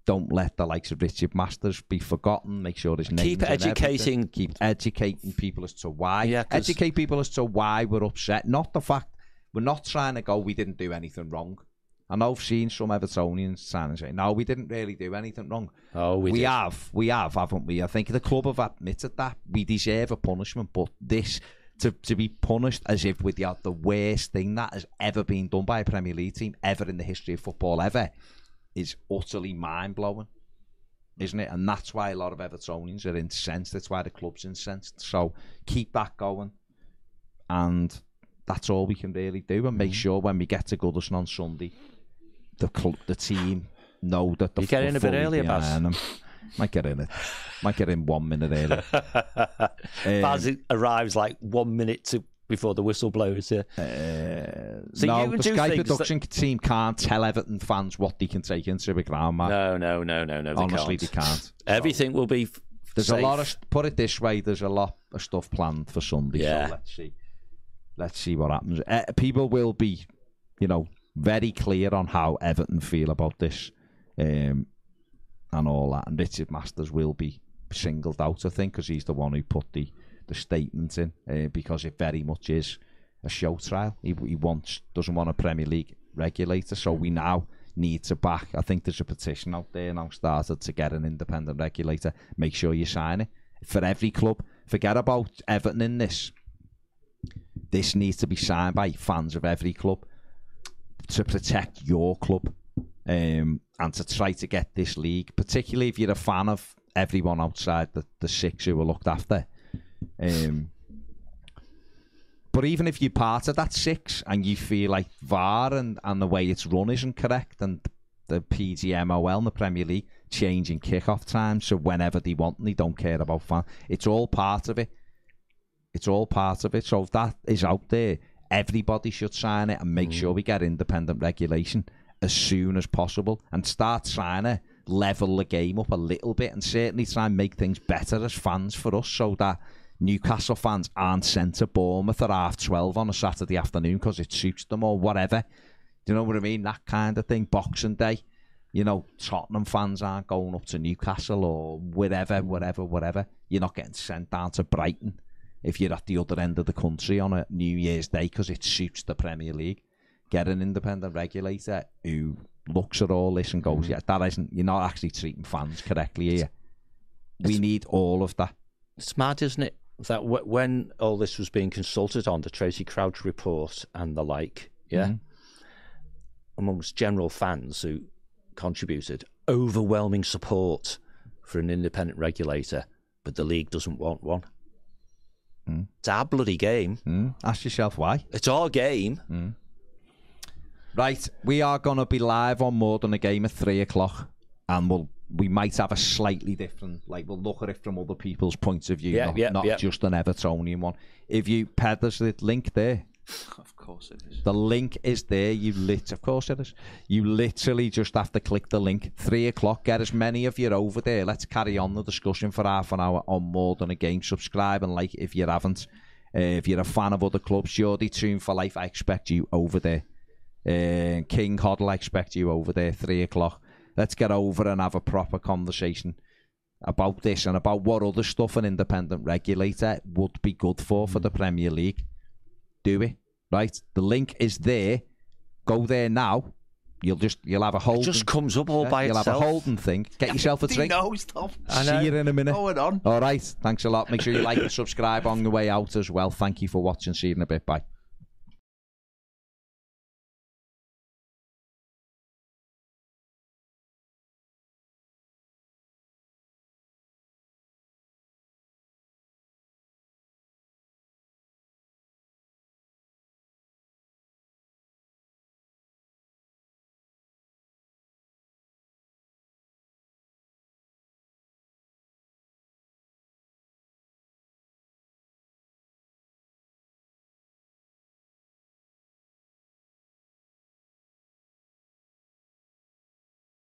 don't let the likes of Richard Masters be forgotten. Make sure his name. Keep educating- Keep educating people as to why. Yeah, Educate people as to why we're upset. Not the fact we're not trying to go. We didn't do anything wrong. I know I've seen some Evertonians trying to say, "No, we didn't really do anything wrong." Oh, we, did. have, we have, haven't we? I think the club have admitted that we deserve a punishment, but this to to be punished as if with the, the worst thing that has ever been done by a Premier League team ever in the history of football ever is utterly mind blowing, isn't it? And that's why a lot of Evertonians are incensed. That's why the club's incensed. So keep that going, and that's all we can really do. And make mm-hmm. sure when we get to Goodison on Sunday, the club, the team know that the You get in a bit earlier, Baz. Might get in it. Might get in one minute early. Um, *laughs* Baz arrives like one minute to before the whistle blows. Yeah. Uh, So no, you the Sky production team can't tell Everton fans what they can take into a ground match. No, no, no, no, no. They Honestly, can't. they can't. Everything will be. There's safe. a lot of put it this way. There's a lot of stuff planned for Sunday. Yeah. So let's see. Let's see what happens. Uh, people will be, you know, very clear on how Everton feel about this, um, and all that. And Richard Masters will be singled out, I think, because he's the one who put the the statement in, uh, because it very much is a show trial. He, he wants doesn't want a Premier League regulator, so we now need to back. I think there's a petition out there now started to get an independent regulator. Make sure you sign it for every club. Forget about Everton in this. This needs to be signed by fans of every club to protect your club um, and to try to get this league, particularly if you're a fan of everyone outside the, the six who are looked after. Um, but even if you're part of that six and you feel like VAR and, and the way it's run isn't correct and the PGMOL and the Premier League changing kickoff times so whenever they want and they don't care about fans, it's all part of it. It's all part of it. So if that is out there, everybody should sign it and make sure mm. we get independent regulation as soon as possible and start trying to level the game up a little bit and certainly try and make things better as fans for us so that Newcastle fans aren't sent to Bournemouth at half 12 on a Saturday afternoon because it suits them or whatever. Do you know what I mean? That kind of thing. Boxing Day. You know, Tottenham fans aren't going up to Newcastle or whatever, whatever, whatever. You're not getting sent down to Brighton if you're at the other end of the country on a New Year's Day because it suits the Premier League. Get an independent regulator who looks at all this and goes, yeah, that isn't, you're not actually treating fans correctly here. We need all of that. It's mad, isn't it? That w- when all this was being consulted on, the Tracey Crouch report and the like, yeah, Mm-hmm. amongst general fans who contributed, overwhelming support for an independent regulator, but the league doesn't want one. Mm. It's our bloody game. Mm? Ask yourself why. It's our game. Right, we are going to be live on more than a game at three o'clock, and we'll we might have a slightly different, like we'll look at it from other people's points of view, Yeah, not, yeah, not yeah. just an Evertonian one. If you pad there's the link there, *laughs* Of course it is. the link is there. You lit, of course it is. You literally just have to click the link. Three o'clock. Get as many of you over there. Let's carry on the discussion for half an hour on more than a game. Subscribe and like if you haven't. Uh, if you're a fan of other clubs, Geordie Tune for Life, I expect you over there. Uh, King Hoddle, I expect you over there. Three o'clock. Let's get over and have a proper conversation. about this and about what other stuff an independent regulator would be good for for the Premier League, do it. Right? The link is there. Go there now. You'll just you'll have a It just comes up all yeah, by you'll itself. have a holding thing. Get *laughs* yourself a He drink. knows, Tom. See you in a minute. Going on. All right. Thanks a lot. Make sure you like and subscribe on the way out as well. Thank you for watching. See you in a bit. Bye.